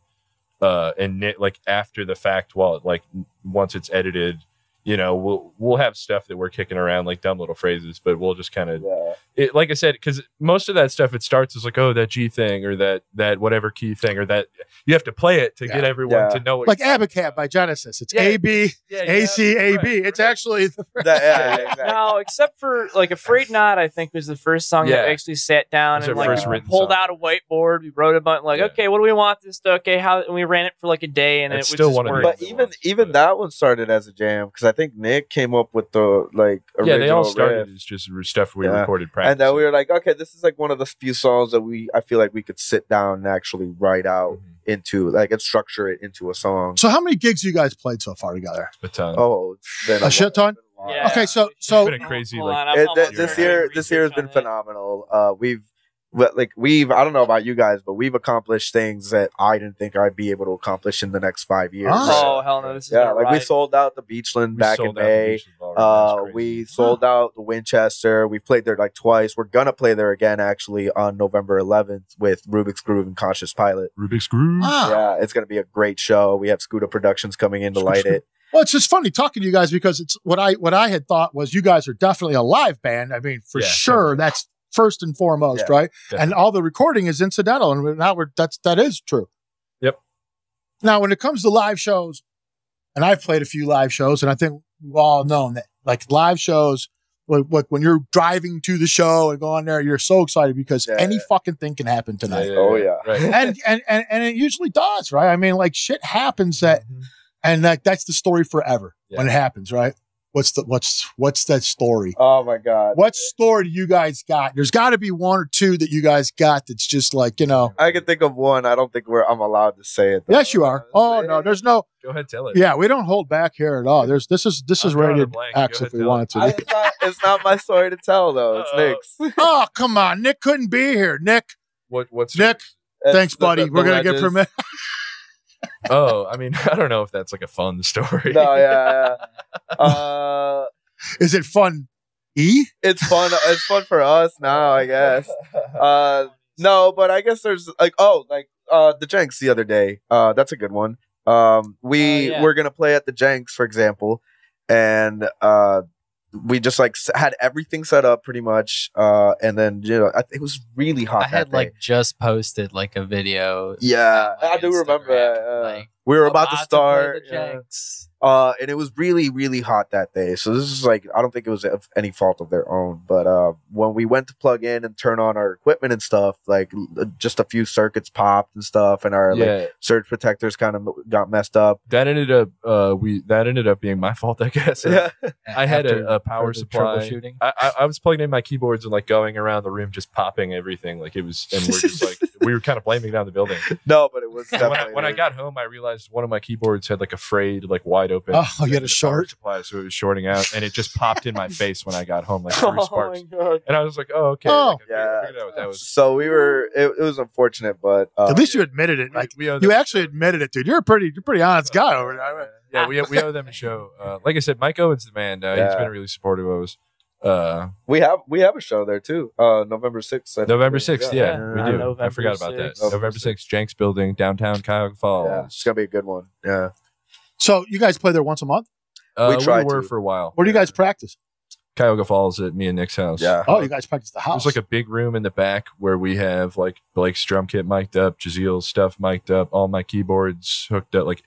Uh, and Nick, like after the fact, while like once it's edited, you know, we'll we'll have stuff that we're kicking around like dumb little phrases, but we'll just kind of Yeah. it, like I said, because most of that stuff it starts as like, oh, that G thing or that that whatever key thing or that you have to play it to Yeah. get everyone Yeah. to know what like Abacab by Genesis. It's Yeah. A B Yeah, A yeah, C A right, It's right. actually the, That- yeah, yeah, exactly. Now, except for like "Afraid Not," I think was the first song that Yeah. we actually sat down and like pulled song. out a whiteboard. We wrote a bunch, like, Yeah. okay, what do we want this to? Okay, how? And we ran it for like a day, and It's it was still just one of the- But even even that one started as a jam because I think Nick came up with the like yeah, original they all started riff. as just stuff we Yeah. recorded practice. and then we were like, okay, this is like one of the few songs that we I feel like we could sit down and actually write out Mhm. into like and structure it into a song. So how many gigs you guys played so far together? a ton. Oh, it's been A shit ton? Yeah. Okay, so It's so been a crazy, like- on, It- this year this year has on been it. phenomenal. Uh, we've but, like we've I don't know about you guys, but we've accomplished things that I didn't think I'd be able to accomplish in the next five years. Ah. Oh hell no! This is yeah, gonna like we sold out the Beachland We back in sold out the May. Beaches of Already. That's Uh, we sold out the Winchester. We've played there like twice. We're gonna play there again actually on November 11th with Rubik's Groove and Conscious Pilot. Rubik's Groove. ah. Yeah, it's gonna be a great show. We have Scooter Productions coming in to light it. Well, it's just funny talking to you guys because it's what I what I had thought was you guys are definitely a live band. I mean, for Yeah, sure, that's first and foremost, Yeah, right? definitely. And all the recording is incidental, and now we're that's that is true. Yep. Now, when it comes to live shows, and I've played a few live shows, and I think we've all known that like live shows. Like like when you're driving to the show and going there, you're so excited because Yeah. any fucking thing can happen tonight. Oh, yeah. Right. and, and and and it usually does, right? I mean, like shit happens that Mhm. and that that's the story forever when it happens, right? What's the what's what's that story? Oh my god. What story do you guys got? There's got to be one or two that you guys got that's just like you know. I can think of one. I don't think we're I'm allowed to say it. though. Yes, you are. Oh no, there's no. Go ahead, tell it. Yeah, we don't hold back here at all. There's this is this is I'm drawing a rated blank. X if we tell it. wanted to. I, it's, not, it's not my story to tell though. It's Uh-oh. Nick's. oh come on, Nick couldn't be here. Nick, What? What's Nick, It's thanks, buddy. the- We're the gonna get legends. permission. Oh, I mean, I don't know if that's like a fun story. No, yeah, yeah. Uh, Is it fun? E? it's fun. It's fun for us now, I guess. Uh, no, but I guess there's like oh, like uh, the Jenks the other day. Uh, that's a good one. Um, we Oh, yeah. we're gonna play at the Jenks, for example, and uh, we just like had everything set up pretty much. Uh, and then you know I, it was really hot. I had day. like just posted like a video. yeah, on, like, I do remember Instagram, that. uh, like, we were about, to play start. the yeah. Jenks. Uh, and it was really, really hot that day. So this is like, I don't think it was of any fault of their own. But uh, when we went to plug in and turn on our equipment and stuff, like just a few circuits popped and stuff, and our like surge protectors kind of got messed up. that ended up uh we that ended up being my fault, I guess. Uh, Yeah, I had a, a power supply. troubleshooting. I, I, I was plugging in my keyboards and like going around the room, just popping everything. Like it was, and we're just like we were kind of blaming down the building. no, but it was And when I, when I got home, I realized one of my keyboards had like a frayed, like wide open. Oh, you had a end of the power short? supply, so it was shorting out, and it just popped in my face when I got home, like three Oh sparks. my. And I was like, "Oh, okay." Oh. Like, I Yeah. out what that was. So we were. It, it was unfortunate, but uh, At least you admitted it. Like we owe you them- actually admitted it, dude. You're a pretty, you're a pretty honest guy over there. Yeah, we, we owe them a show. Uh, like I said, Mike Owen's the man. Uh, He's Yeah. been really supportive of us. Uh, we have we have a show there too. Uh, November sixth. November 6th, yeah, Yeah. we Yeah, do. I November forgot about that. November 6th, Jenks Building, downtown Cuyahoga Falls. Yeah, it's gonna be a good one. Yeah. So you guys play there once a month. Uh, We we, tried were to. for a while. Where do you guys practice? Cuyahoga Falls at me and Nick's house. Yeah. Oh, you guys practice the house. There's like a big room in the back where we have like Blake's drum kit mic'd up, Jeziel's stuff mic'd up, all my keyboards hooked up. Like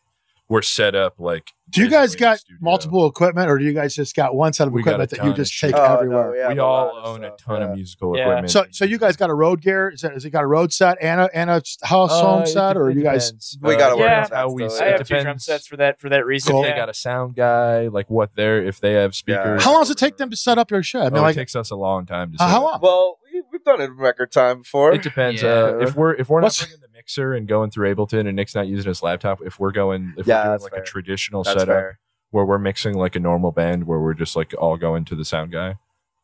we're set up like. do you guys basically in a got studio. multiple equipment, or do you guys just got one set of We equipment that you just take Oh, no, everywhere? yeah, we a all lot of own a ton yeah. of musical Yeah. equipment. So, so you guys got a road gear? Is that, has it got a road set and a and a house Uh, home set, or it you guys? depends. We Uh, gotta work yeah, on how we. though, I yeah. It have two drum depends sets for that for that reason. Cool. if they got a sound guy, like what they're if they have speakers. How long does it take them to set up your show? I mean, Oh, like it takes us a long time to. Uh, set how up. long? Well, we, we've done it in record time before. It depends. Yeah. Uh, if we're if we're not What's- bringing the mixer and going through Ableton and Nick's not using his laptop, if we're going if Yeah, we're doing that's like fair. a traditional That's setup fair. where we're mixing like a normal band where we're just like all going to the sound guy,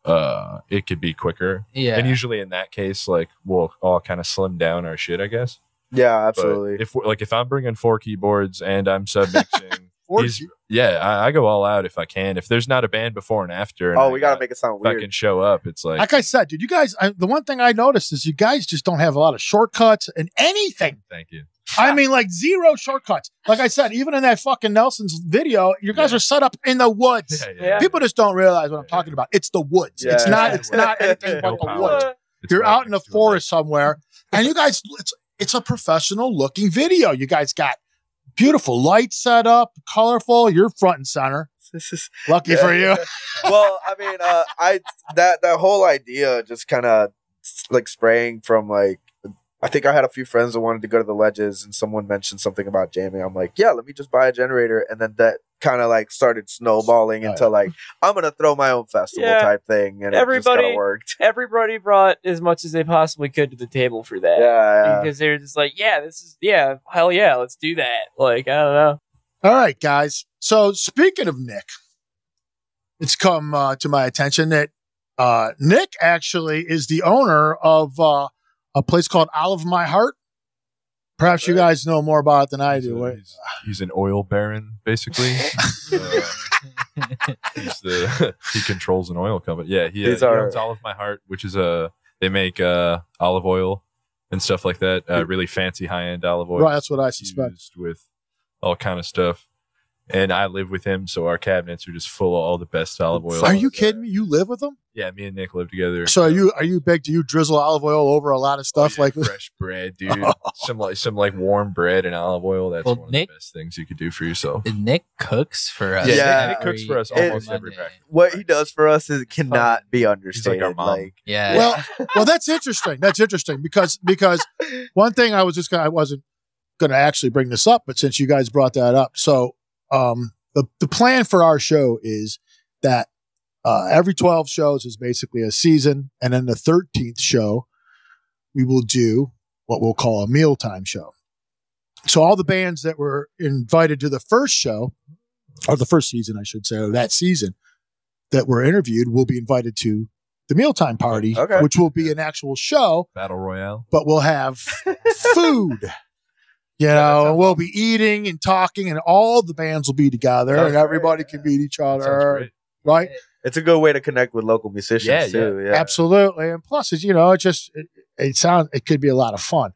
uh, it could be quicker. Yeah. And usually in that case, like we'll all kind of slim down our shit, I guess. Yeah, But absolutely. if we're, like if I'm bringing four keyboards and I'm sub mixing, Or- he's yeah, I, I go all out if I can. If there's not a band before and after, and oh, I we gotta got- make it sound if I weird. can show up, it's like like I said, dude, you guys. I, the one thing I noticed is you guys just don't have a lot of shortcuts and anything. thank you. I mean, like zero shortcuts. Like I said, even in that fucking Nelson's video, you guys Yeah. are set up in the woods. Yeah, yeah. Yeah. People just don't realize what I'm talking about. It's the woods. It's Yeah. not. It's not anything No but the power. woods. It's You're right out in the next to a lake. forest somewhere, and you guys. It's it's a professional looking video. You guys got beautiful light set up, colorful. You're front and center. This is- Lucky for you. well, I mean, uh, I that that whole idea just kind of like spraying from like. I think I had a few friends that wanted to go to the ledges, and someone mentioned something about jamming. I'm like, yeah, let me just buy a generator, and then that kind of like started snowballing Right. into like I'm gonna throw my own festival Yeah. type thing, and it just Everybody- worked. Everybody brought as much as they possibly could to the table for that. Yeah, yeah. Because they were just like, yeah, this is yeah, hell yeah, let's do that. Like, I don't know. All right, guys. So speaking of Nick, it's come uh, to my attention that uh, Nick actually is the owner of uh, a place called Olive My Heart. Perhaps you guys know more about it than I do. a- he's, he's an oil baron, basically. Uh, he's the he controls an oil company. Yeah, he, uh, These he are- owns Olive My Heart, which is a they make uh, olive oil and stuff like that. Uh, really fancy high end olive oil. Right, that's what I suspect. Used with all kind of stuff. And I live with him, so our cabinets are just full of all the best olive oil. Are you kidding me? You live with him? Yeah, me and Nick live together. So are you are you big? Do you drizzle olive oil over a lot of Oh, stuff yeah, like fresh bread, dude. some like some like warm bread and olive oil. That's Well, one of the best things you could do for yourself. Nick cooks for us. Yeah, Yeah. Nick cooks for us every almost every Monday. practice. what he does for us is cannot be He's understated. like our mom. Like, Yeah. Well, well, that's interesting. That's interesting because because one thing I was just gonna, I wasn't going to actually bring this up, but since you guys brought that up, so um, the the plan for our show is that uh, every twelve shows is basically a season, and then the thirteenth show we will do what we'll call a mealtime show. So all the bands that were invited to the first show, or the first season, I should say, or that season that were interviewed, will be invited to the mealtime party, Okay. which will be an actual show, Battle Royale. but we'll have food. You know, sounds we'll be eating and talking, and all the bands will be together, Sounds and great, everybody yeah. can meet each other, right? it's a good way to connect with local musicians Yeah, too. Yeah, Absolutely, and plus, it's you know, it just it, it sounds it could be a lot of fun.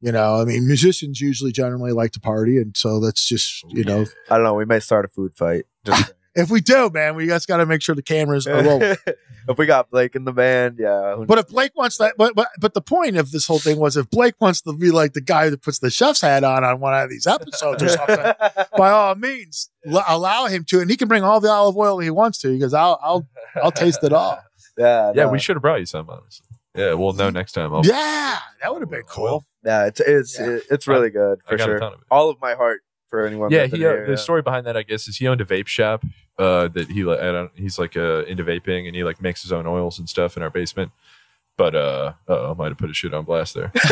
You know, I mean, musicians usually generally like to party, and so let's just oh, you know, I don't know. We might start a food fight. Just if we do, man, we just got to make sure the cameras are rolling. if we got Blake in the band, yeah. But if Blake wants that, but, but but the point of this whole thing was if Blake wants to be like the guy that puts the chef's hat on on one of these episodes or something, by all means, l- allow him to, and he can bring all the olive oil he wants to because I'll I'll I'll taste it all. yeah, Yeah, no. we should have brought you some, honestly. Yeah, we'll know next time. I'll, Yeah, that would have been cool. Yeah, it's it's Yeah. it's really good I for got a sure. ton of it. Olive My Heart for anyone. Yeah, that's he, uh, here, the yeah. story behind that, I guess, is he owned a vape shop uh, that he like. I don't, he's like uh, into vaping and he like makes his own oils and stuff in our basement. But uh, uh I might have put his shit on blast there.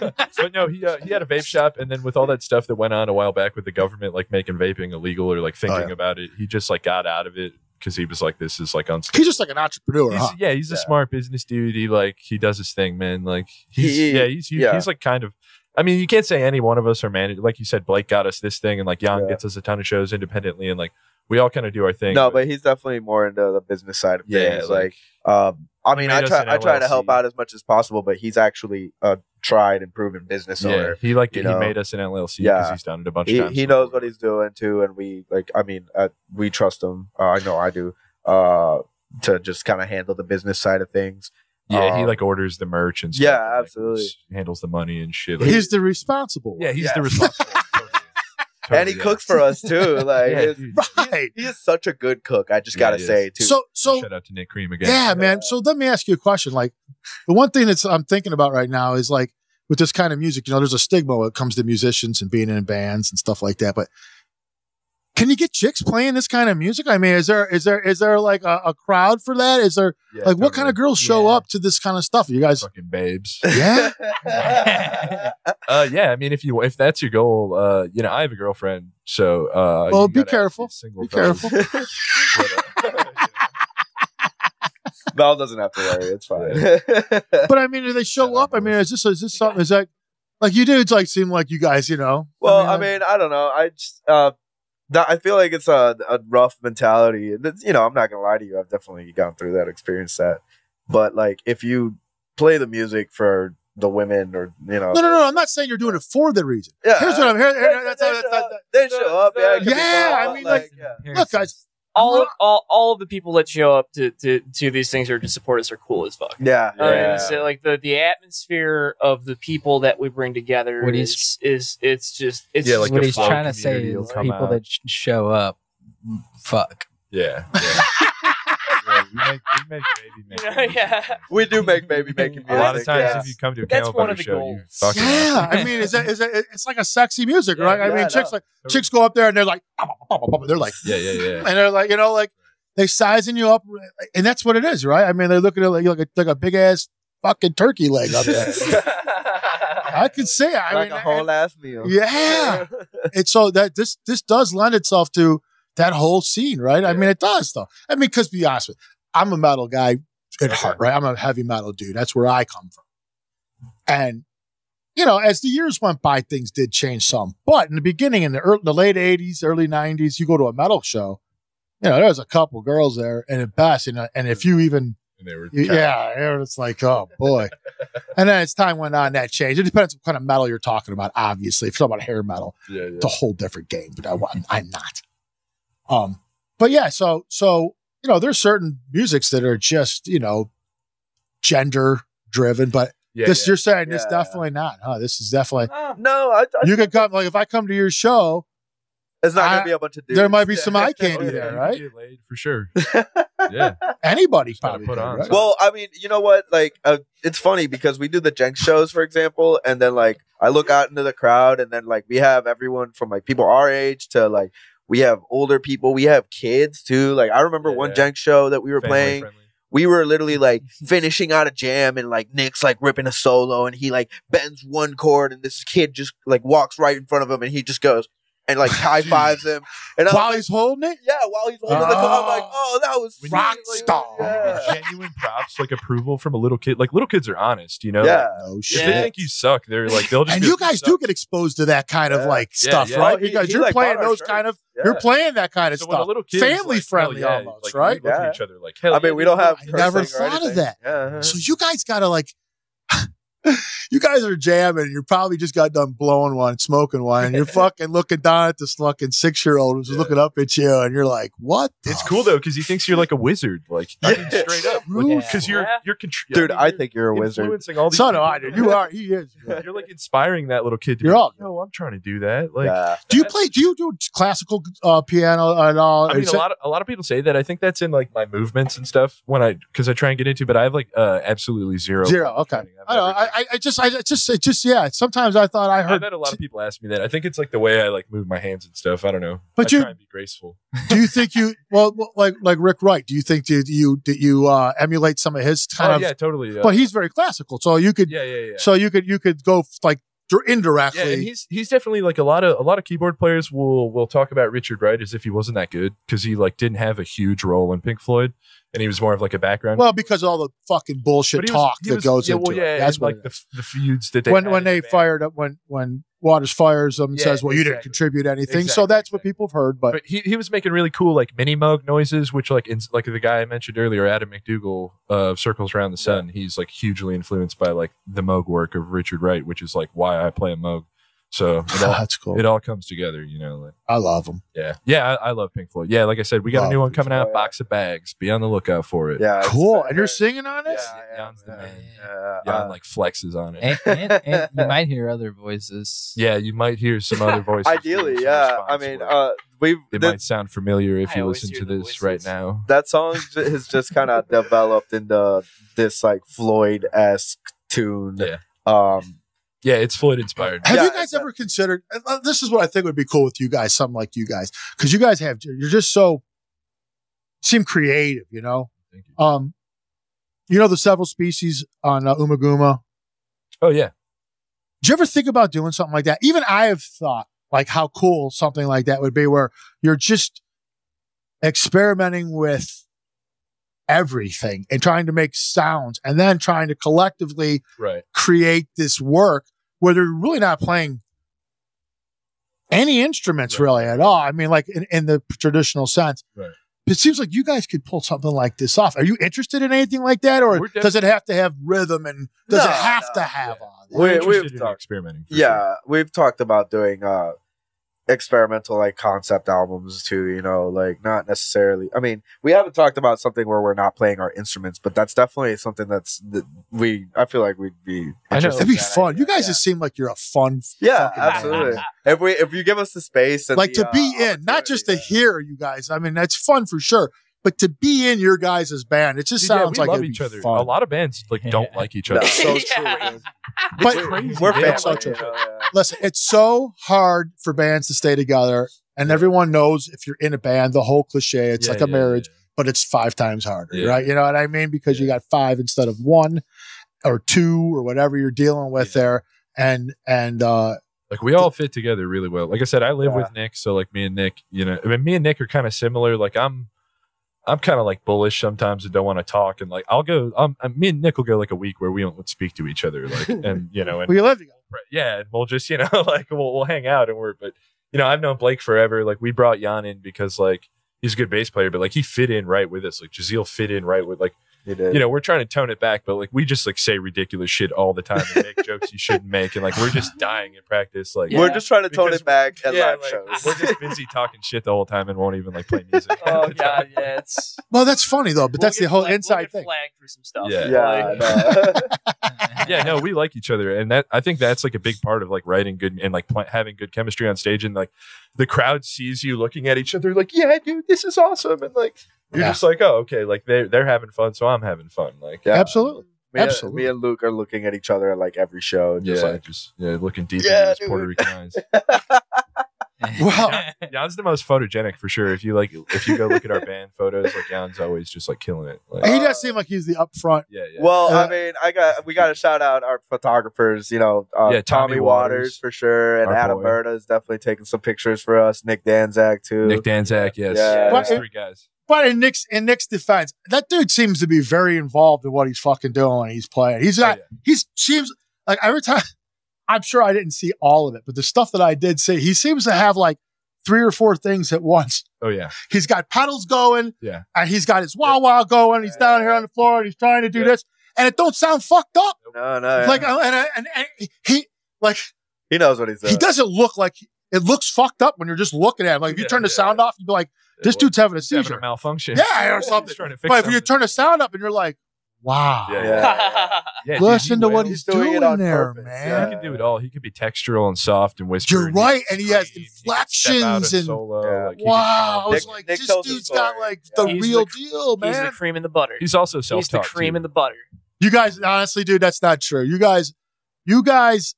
but no, he uh, he had a vape shop, and then with all that stuff that went on a while back with the government, like making vaping illegal or like thinking yeah. about it, he just like got out of it because he was like, "This is like unstable." He's just like an entrepreneur, He's, huh? yeah, he's a smart business dude. He like he does his thing, man. Like he's He- yeah, he's he- yeah. he's like kind of. I mean, you can't say any one of us are managed. Like you said, Blake got us this thing, and like Yan Yeah. gets us a ton of shows independently, and like we all kind of do our thing. no, but he's definitely more into the business side of yeah, things. like, Like, um, I mean, I try I try to help out as much as possible, but he's actually a tried and proven business yeah, owner. he like he know. made us an LLC because Yeah. he's done it a bunch He of times. he knows before. what he's doing too, and we like. I mean, uh, we trust him. Uh, I know I do. Uh, to just kind of handle the business side of things. Yeah, he um, like orders the merch and stuff. Yeah, and, like, absolutely. handles the money and shit. Like, He's the responsible. yeah, he's Yeah. the responsible. totally, and he totally, cooks for us too. Like Yeah, he's- right. he is such a good cook. I just Yeah, gotta say too. So so Shout out to Nick Cream again. Yeah, man. So let me ask you a question. Like the one thing that's I'm thinking about right now is like with this kind of music, you know, there's a stigma when it comes to musicians and being in bands and stuff like that. But can you get chicks playing this kind of music? I mean, is there is there is there like a, a crowd for that? Is there Yeah, like what kind of girls show Yeah. up to this kind of stuff? You guys, fucking babes? yeah, Uh, yeah, I mean, if you if that's your goal, uh, you know, I have a girlfriend, so uh, Well, be careful. these single Be fellas. careful. But, uh, Val doesn't have to worry. It's fine. but I mean, do they show up? I mean, is this is this something? Is that like you dudes like seem like you guys? You know? well, I mean, I don't know. I just uh, that- I feel like it's a, a rough mentality. It's- You know, I'm not gonna lie to you. I've definitely gone through that, experienced that. But like, if you play the music for the women, or you know, no, no, no. I'm not saying you're doing it for the reason. yeah, Here's what I'm here. they, here- that's- they that's- show, that's- up, they show up. Yeah, it could be Yeah, I but, mean, like- yeah. Look, guys, all of all, all of the people that show up to, to, to these things or to support us are cool as fuck. Yeah, I yeah. it's, uh, like the, the atmosphere of the people that we bring together What is, is it's just it's Yeah, just like what he's trying to say is come people out. that show up, fuck. yeah, yeah. Yeah, we make, we make baby you know, making. yeah. we do make baby making music. A lot of times, yeah. if you come to a That's Camel one of the show, you goals. fucking Yeah, I mean, is that is that it's like a sexy music, Yeah, right? I yeah, mean, I chicks know. like chicks go up there and they're like, they're like, yeah, yeah, yeah. and they're like, you know, like they sizing you up, and that's what it is, right? I mean, they're looking at like like a, like a big ass fucking turkey leg up there. I could say. I like mean, a whole and- ass meal. yeah, and so that this this does lend itself to that whole scene, right? I mean, it does though. I mean, because be honest with, you, I'm a metal guy at heart, right? I'm a heavy metal dude. That's where I come from, and you know, as the years went by, things did change some. But in the beginning, in the early, the late '80s, early '90s, you go to a metal show, you know, there's a couple girls there, and at best, you know, and if you even And they were yeah, it's like, oh boy. and then as time went on, that changed. It depends what kind of metal you're talking about, obviously. If you're talking about hair metal, yeah, yeah. it's a whole different game, but I, I'm, I'm not. Um, but yeah, so so you know, there's certain musics that are just, you know, gender driven, but yeah, this yeah. you're saying this Yeah. definitely not, huh? This is definitely No, I, I you could come like if I come to your show, it's not I- gonna be a bunch of dudes. there might be some eye Oh, candy yeah, there, right? Get laid for sure. Yeah, Anybody probably put could, on right? Well, I mean, you know what? Like, uh, it's funny because we do the Jenks shows, for example, and then like I look out into the crowd, and then like we have everyone from like people our age to like we have older people, we have kids too. Like I remember one Yeah. Jenks show that we were Family playing. friendly. We were literally like finishing out a jam, and like Nick's like ripping a solo, and he like bends one chord, and this kid just like walks right in front of him, and he just goes and like high fives him, and I was While like, he's holding it, yeah, while he's holding ah. the cup, I'm like, oh, that was When sweet. rock Like, star. Yeah. genuine props, like approval from a little kid. Like little kids are honest, you know. Yeah. no If shit. they think you suck, they're like they'll just. and be you like, guys suck. do get exposed to that kind of Yeah. like Yeah, stuff, yeah. right? He- because he, you're like, playing bought our those shirts. kind of Yeah. you're playing that kind of So when a stuff. little kid is Family like, friendly hell yeah, almost, like, right? We look Yeah. at each other like, hell I mean, we don't have. I never cursing or thought of anything. that. Yeah. So you guys gotta like you guys are jamming. You probably just got done blowing one, smoking one, and you're fucking looking down at this fucking six year old who's Yeah. looking up at you, and you're like, "What?" the It's cool though because he thinks you're like a wizard. Like I mean, straight up, True. because you're you're contr- Dude, mean, I you're think you're a wizard. influencing all these. So do I, in dude. You are. He is. You're like inspiring that little kid. To You're be all- like, Yo, I'm trying to do that. Like, yeah. Do you play? Do you do classical uh, piano at all? I mean, Is a lot of a lot of people say that. I think that's in like my movements and stuff when I because I try and get into. But I have like uh, absolutely zero. Zero. Okay. I've know, I, I- I just, I just, it just, yeah. Sometimes I thought I heard. Heard. had a lot of people ask me that. I think it's like the way I like move my hands and stuff. I don't know. But I you- try and be graceful. do you think you well, like like Rick Wright? Do you think did you did you uh, emulate some of his kind oh of? yeah, totally. But he's very classical, so you could, yeah, yeah, yeah. so you could, you could go like dir- indirectly. Yeah, and he's he's definitely like a lot of a lot of keyboard players will will talk about Richard Wright as if he wasn't that good because he like didn't have a huge role in Pink Floyd and he was more of like a background. well, because of all the fucking bullshit was- talk that was- goes yeah, into well, yeah, it. That's what like the, the feuds that they when had when they band. fired up when when Waters fires them and Yeah, says, "Well, you didn't contribute anything," so Exactly, that's what people have heard. But, But he, he was making really cool like mini moog noises, which like in, like the guy I mentioned earlier, Adam McDougall of Circles Around the Sun. He's like hugely influenced by like the moog work of Richard Wright, which is like why I play a moog. So it all, that's cool. it all comes together, you know. Like, I love them. yeah, yeah, I, I love Pink Floyd. Yeah, like I said, we got Love a new one Pink coming out, box of bags. Be on the lookout for it. Yeah. Cool, and you're singing on it. Yeah, I am, Yan's the yeah. man. Yeah, Yan uh, like flexes on it. and, and, and you might hear other voices. yeah, you might hear some other voices. ideally, yeah. I mean, uh, we've it the- might sound familiar if I you listen to hear the this right now. that song has just kind of developed into this like Floyd esque tune. Yeah. Um. Yeah, it's Floyd inspired. Have Yeah, you guys ever considered? uh, This is what I think would be cool with you guys. Something like you guys, because you guys have you're just so seem creative. You know, Thank you. um, you know the several species on uh, Ummagumma. Oh yeah, Did you ever think about doing something like that? Even I have thought like how cool something like that would be, where you're just experimenting with everything and trying to make sounds, and then trying to collectively right. create this work where they're really not playing any instruments Right. really at all. I mean, like in, in the traditional sense. Right. It seems like you guys could pull something like this off. Are you interested in anything like that, or We're does it have to have rhythm and does No, it have no, to have yeah. all that? We- We're we've interested in talked- experimenting. yeah, sure. we've talked about doing uh experimental like concept albums too. You know, like not necessarily. I mean, we haven't talked about something where we're not playing our instruments, but that's definitely something that's that we. I feel like we'd be. I know. interested It'd be fun. idea. You guys yeah. just seem like you're a fun. Yeah, fucking band. absolutely. if we if you give us the space, and Like the, to be uh, in, not just to opportunity, hear you guys. I mean, that's fun for sure. But to be in your guys' band, it just Dude, yeah, sounds we like love each be other. fun. A lot of bands like don't like each other. That's so Yeah. true. But- We're- crazy. We're Yeah. family. So true. yeah. Listen, it's so hard for bands to stay together, and everyone knows if you're in a band, the whole cliche, it's Yeah, like a yeah, marriage, yeah. but it's five times harder, Yeah. right? You know what I mean? Because you got five instead of one or two or whatever you're dealing with Yeah. there. And and uh Like we all fit together really well. Like I said, I live Yeah. with Nick, so like me and Nick, you know, I mean, me and Nick are kind of similar. Like I'm, I'm kind of like bullish sometimes and don't want to talk, and like I'll go. Um, uh, me and Nick will go like a week where we don't speak to each other, like, and you know, and we together. Right. Yeah, and we'll just you know like we'll we'll hang out and we're but you know I've known Blake forever. Like we brought Yan in because like he's a good bass player, but like he fit in right with us. Like Jeziel fit in right with like You did. you know we're trying to tone it back, but like we just like say ridiculous shit all the time and make jokes you shouldn't make, and like we're just dying in practice. Like We're just trying to tone it back at yeah, live like, shows. we're just busy talking shit the whole time and won't even like play music. Oh god, yeah, it's. Well, that's funny though, but we'll that's the get whole flagged- we'll inside get thing. Flagged for some stuff. Yeah. yeah, Like, yeah, no, we like each other, and that I think that's like a big part of like writing good and like pl- having good chemistry on stage, and like the crowd sees you looking at each other, like, yeah, dude, this is awesome, and like you're Yeah. just like, oh, okay, like they're they're having fun, so I'm having fun, like, Yeah. Absolutely. Me, and- Absolutely. me and Luke are looking at each other at like every show, and yeah, just like just yeah, looking deep Yeah, into his. Puerto Rican eyes. Well, Yan's the most photogenic for sure. If you like, if you go look at our band photos, like Yan's always just like killing it. Like, he does seem like he's the upfront. yeah, yeah. Well, Uh, I mean, I got we got to shout out our photographers. You know, uh, Yeah, Tommy, Tommy Waters, Waters, for sure, and Adam boy. Murda is definitely taking some pictures for us. Nick Danzak too. Nick Danzak, yes, Yeah. But- three guys. But in Nick's in Nick's defense, that dude seems to be very involved in what he's fucking doing when he's playing. He's Oh, not. yeah. He's seems like every time. I'm sure I didn't see all of it, but the stuff that I did see, he seems to have like three or four things at once. Oh yeah, He's got pedals going, Yeah. and he's got his wah wah going. He's down here on the floor and he's trying to do Yeah. this. and it don't sound fucked up. No, no. Like, uh, and, and, and he, like, he knows what he's doing. he doesn't look like it looks fucked up when you're just looking at him. Like, if you Yeah, turn the yeah. sound off, you'd be like, this dude's having a he's having seizure. a malfunction. Yeah, or He's something. trying to fix But if you turn the sound up and you're like, wow, Yeah. Yeah. Yeah, dude, listen he to what he's He's doing doing, it on there, purpose, man. He can do it all. He could be textural and soft and whisper. You're and right, and he has scream, he can step out inflections and- solo, Yeah. like, he can Wow, I was Nick- like, Nick this dude's got story. like the He's real the- deal, He's the cream in the butter. He's also self He's the cream too. in the butter. You guys, honestly, dude, that's not true. You guys, you guys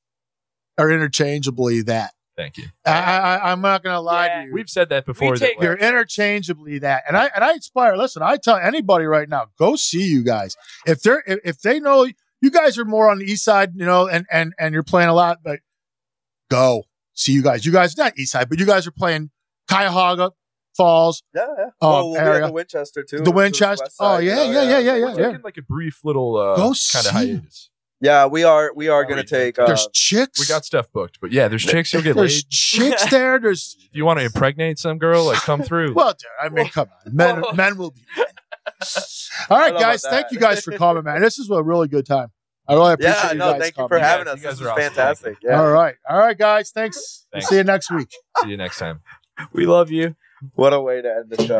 are interchangeably that. Thank you. I, I, I'm not gonna lie Yeah. to you. We've said that before. that, take- like, You're interchangeably that, and I and I inspire. Listen, I tell anybody right now, go see you guys. If they're if, if they know you guys are more on the east side, you know, and and and you're playing a lot, but go see you guys. You guys not east side, but you guys are playing Cuyahoga Falls, Yeah, yeah. Um, well, we'll be area. at the Winchester too. The Winchester. west Oh side, you yeah, yeah, yeah, yeah, yeah, yeah. like a brief little uh, Go kind see of hiatus. Yeah, we are. We are going we to take. Uh, There's chicks. We got stuff booked, but yeah, there's chicks you'll get laid. there's chicks there. There's If you want to impregnate some girl, like come through. well, dude, I mean, come on, men men will be. Men. All right, I don't know guys, thank you guys for coming, man. This is a really good time. I really appreciate yeah, you no, guys thank you coming. for Yeah, having you us. guys This is are awesome. fantastic. Yeah. All right, all right, guys. Thanks. Thanks. See you next week. See you next time. We love you. What a way to end the show.